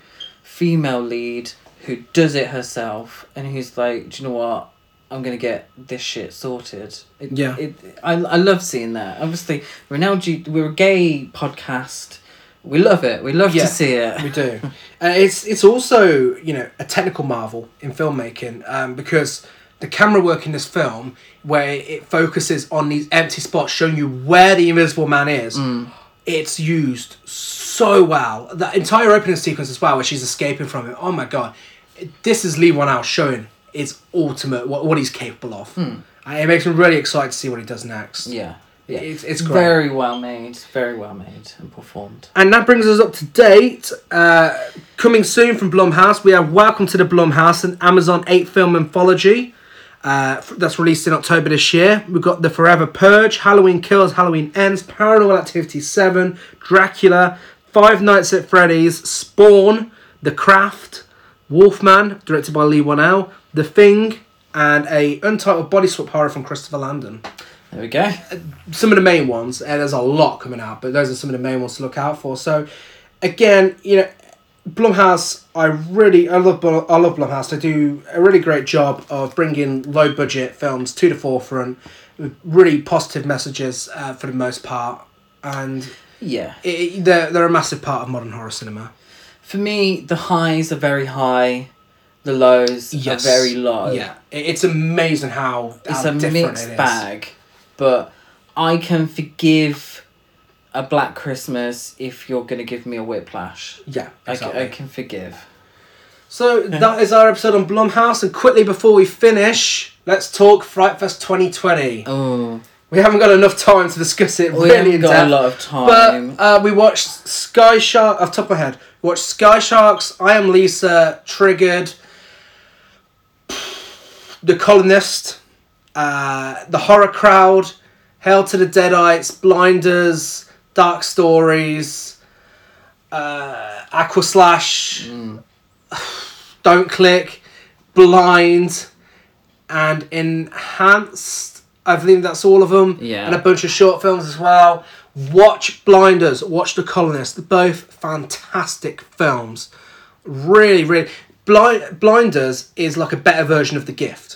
female lead who does it herself and who's like do you know what i'm gonna get this shit sorted it, Yeah. it, I, I love seeing that obviously we're now G- we're a gay podcast we love it we love Yeah. to see it We do. Uh, it's it's also you know a technical marvel in filmmaking um, because the camera work in this film where it focuses on these empty spots showing you where the invisible man is. It's used so well. That entire opening sequence as well, where she's escaping from it. Oh my god, this is Leigh Whannell showing its ultimate what, what he's capable of. Uh, It makes me really excited to see what he does next. yeah yeah It's, it's great. Very well made, very well made and performed. And that brings us up to date. Uh, coming soon from Blumhouse, we have Welcome to the Blumhouse, an Amazon 8 film anthology uh, that's released in October this year. We've got The Forever Purge, Halloween Kills, Halloween Ends, Paranormal Activity 7, Dracula, Five Nights at Freddy's, Spawn, The Craft, Wolfman, directed by Leigh Whannell, The Thing, and a untitled body swap horror from Christopher Landon There we go. some of the main ones, and there's a lot coming out, but those are some of the main ones to look out for. So, again, you know, Blumhouse, I really, I love, I love Blumhouse. They do a really great job of bringing low budget films to the forefront, with really positive messages uh, for the most part, and Yeah. it, they're they're a massive part of modern horror cinema. For me, the highs are very high, the lows Yes. are very low. Yeah, it's amazing how It's how a different mixed it bag, but I can forgive a Black Christmas if you're going to give me a whiplash. Yeah, I, exactly. ca- I can forgive. So that is our episode on Blumhouse, and quickly before we finish, let's talk Fright Fest 2020. Oh, We haven't got enough time to discuss it we really haven't got depth. a lot of time. But uh, we watched Sky Shark off top of my head. We watched Sky Sharks, I Am Lisa, Triggered, The Columnist, uh, The Horror Crowd, Hail to the Deadites, Blinders, Dark Stories, uh, Aqua Slash, Mm. Don't Click, Blind, and Enhanced. I believe that's all of them. Yeah. And a bunch of short films as well. Watch Blinders, watch The Columnist. Both fantastic films. Really, really. Blind, Blinders is like a better version of The Gift.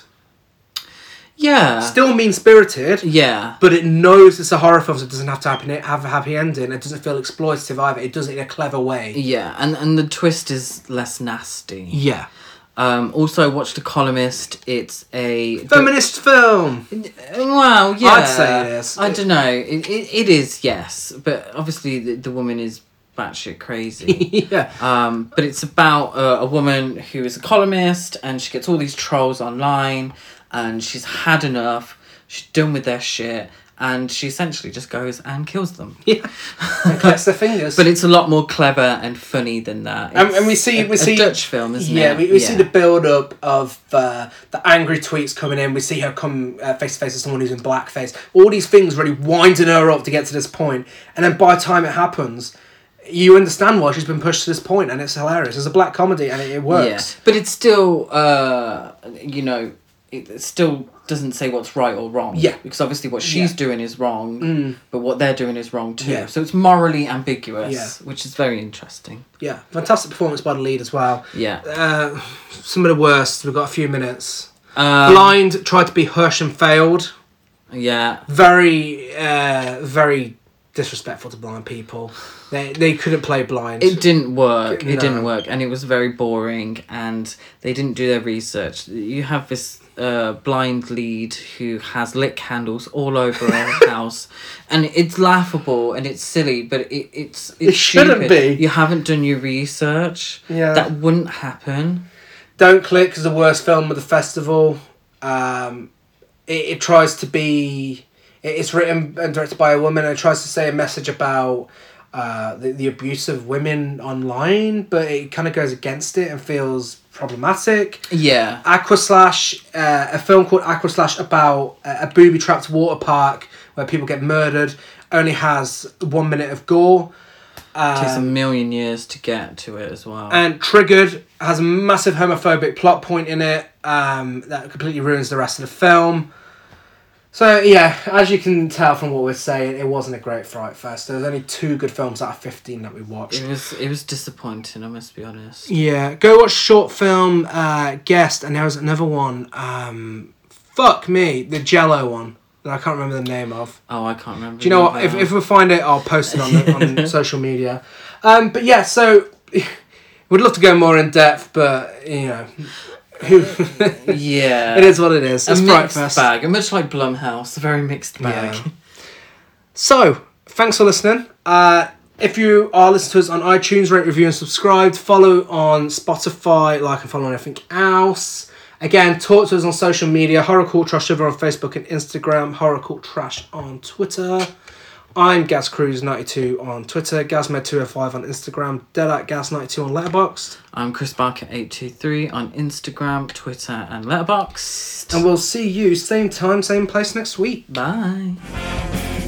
Yeah. Still mean spirited, yeah. but it knows it's a horror film, so it doesn't have to happen, have a happy ending. It doesn't feel exploitative either. It does it in a clever way. Yeah, and and the twist is less nasty. Yeah. Um, also, watch The Columnist. It's a Feminist film. Well, yeah, I'd say it is. I don't know. It, it, it is, yes, but obviously the, the woman is batshit crazy. yeah. um, but it's about uh, a woman who is a columnist, and she gets all these trolls online, and she's had enough. She's done with their shit, and she essentially just goes and kills them. Yeah. and collects their fingers. But it's a lot more clever and funny than that. And- and we see- a, we see- a Dutch film, isn't yeah, it? we, we see the build up of uh, the angry tweets coming in. We see her come face to face with someone who's in blackface. All these things really winding her up to get to this point, and then by the time it happens, you understand why she's been pushed to this point, and it's hilarious. It's a black comedy, and it, it works. Yeah, but it's still, uh, you know, it still doesn't say what's right or wrong. Yeah. Because obviously what she's Yeah. doing is wrong, but what they're doing is wrong too. Yeah. So it's morally ambiguous, Yeah. which is very interesting. Yeah, fantastic performance by the lead as well. Yeah. Uh, some of the worst. We've got a few minutes. Um, Blind tried to be Hush and failed. Yeah. Very, uh, very disrespectful to blind people. They they couldn't play blind. It didn't work. It No. didn't work, and it was very boring. And they didn't do their research. You have this uh, blind lead who has lit candles all over her house, and it's laughable and it's silly, but it, it's it's It shouldn't stupid. be. You haven't done your research. Yeah. that wouldn't happen. Don't Click is the worst film of the festival. Um, it, it tries to be. It's written and directed by a woman and it tries to say a message about uh, the, the abuse of women online, but it kind of goes against it and feels problematic. Yeah, Aqua Slash, uh, a film called Aqua Slash about a, a booby trapped water park where people get murdered, only has one minute of gore. takes a Um, million years to get to it as well. and Triggered has a massive homophobic plot point in it um, that completely ruins the rest of the film. So yeah, as you can tell from what we're saying, it wasn't a great Fright Fest. There was only two good films out of fifteen that we watched. it was it was disappointing. I must be honest. Yeah, go watch short film uh, guest, and there was another one. Um, fuck me, the Jello one that I can't remember the name of. Oh, I can't remember. Do you know what? If, if we find it, I'll post it on the, on social media. Um, but yeah, so we'd love to go more in depth, but you know, yeah, it is what it is. a It's Fright mixed Fest. bag, and much like Blumhouse, a very mixed bag. Yeah. So, thanks for listening. Uh, if you are listening to us on iTunes, rate, review, and subscribe. Follow on Spotify, like and follow on everything else. Again, talk to us on social media. Horror Cult Trash over on Facebook and Instagram. Horror Cult Trash on Twitter. I'm Gaz Cruz 92 on Twitter. Gazmed205 on Instagram. Dead at Gaz92 on Letterboxd. I'm Chris Barker eight two three on Instagram, Twitter, and Letterboxd. And we'll see you same time, same place next week. Bye.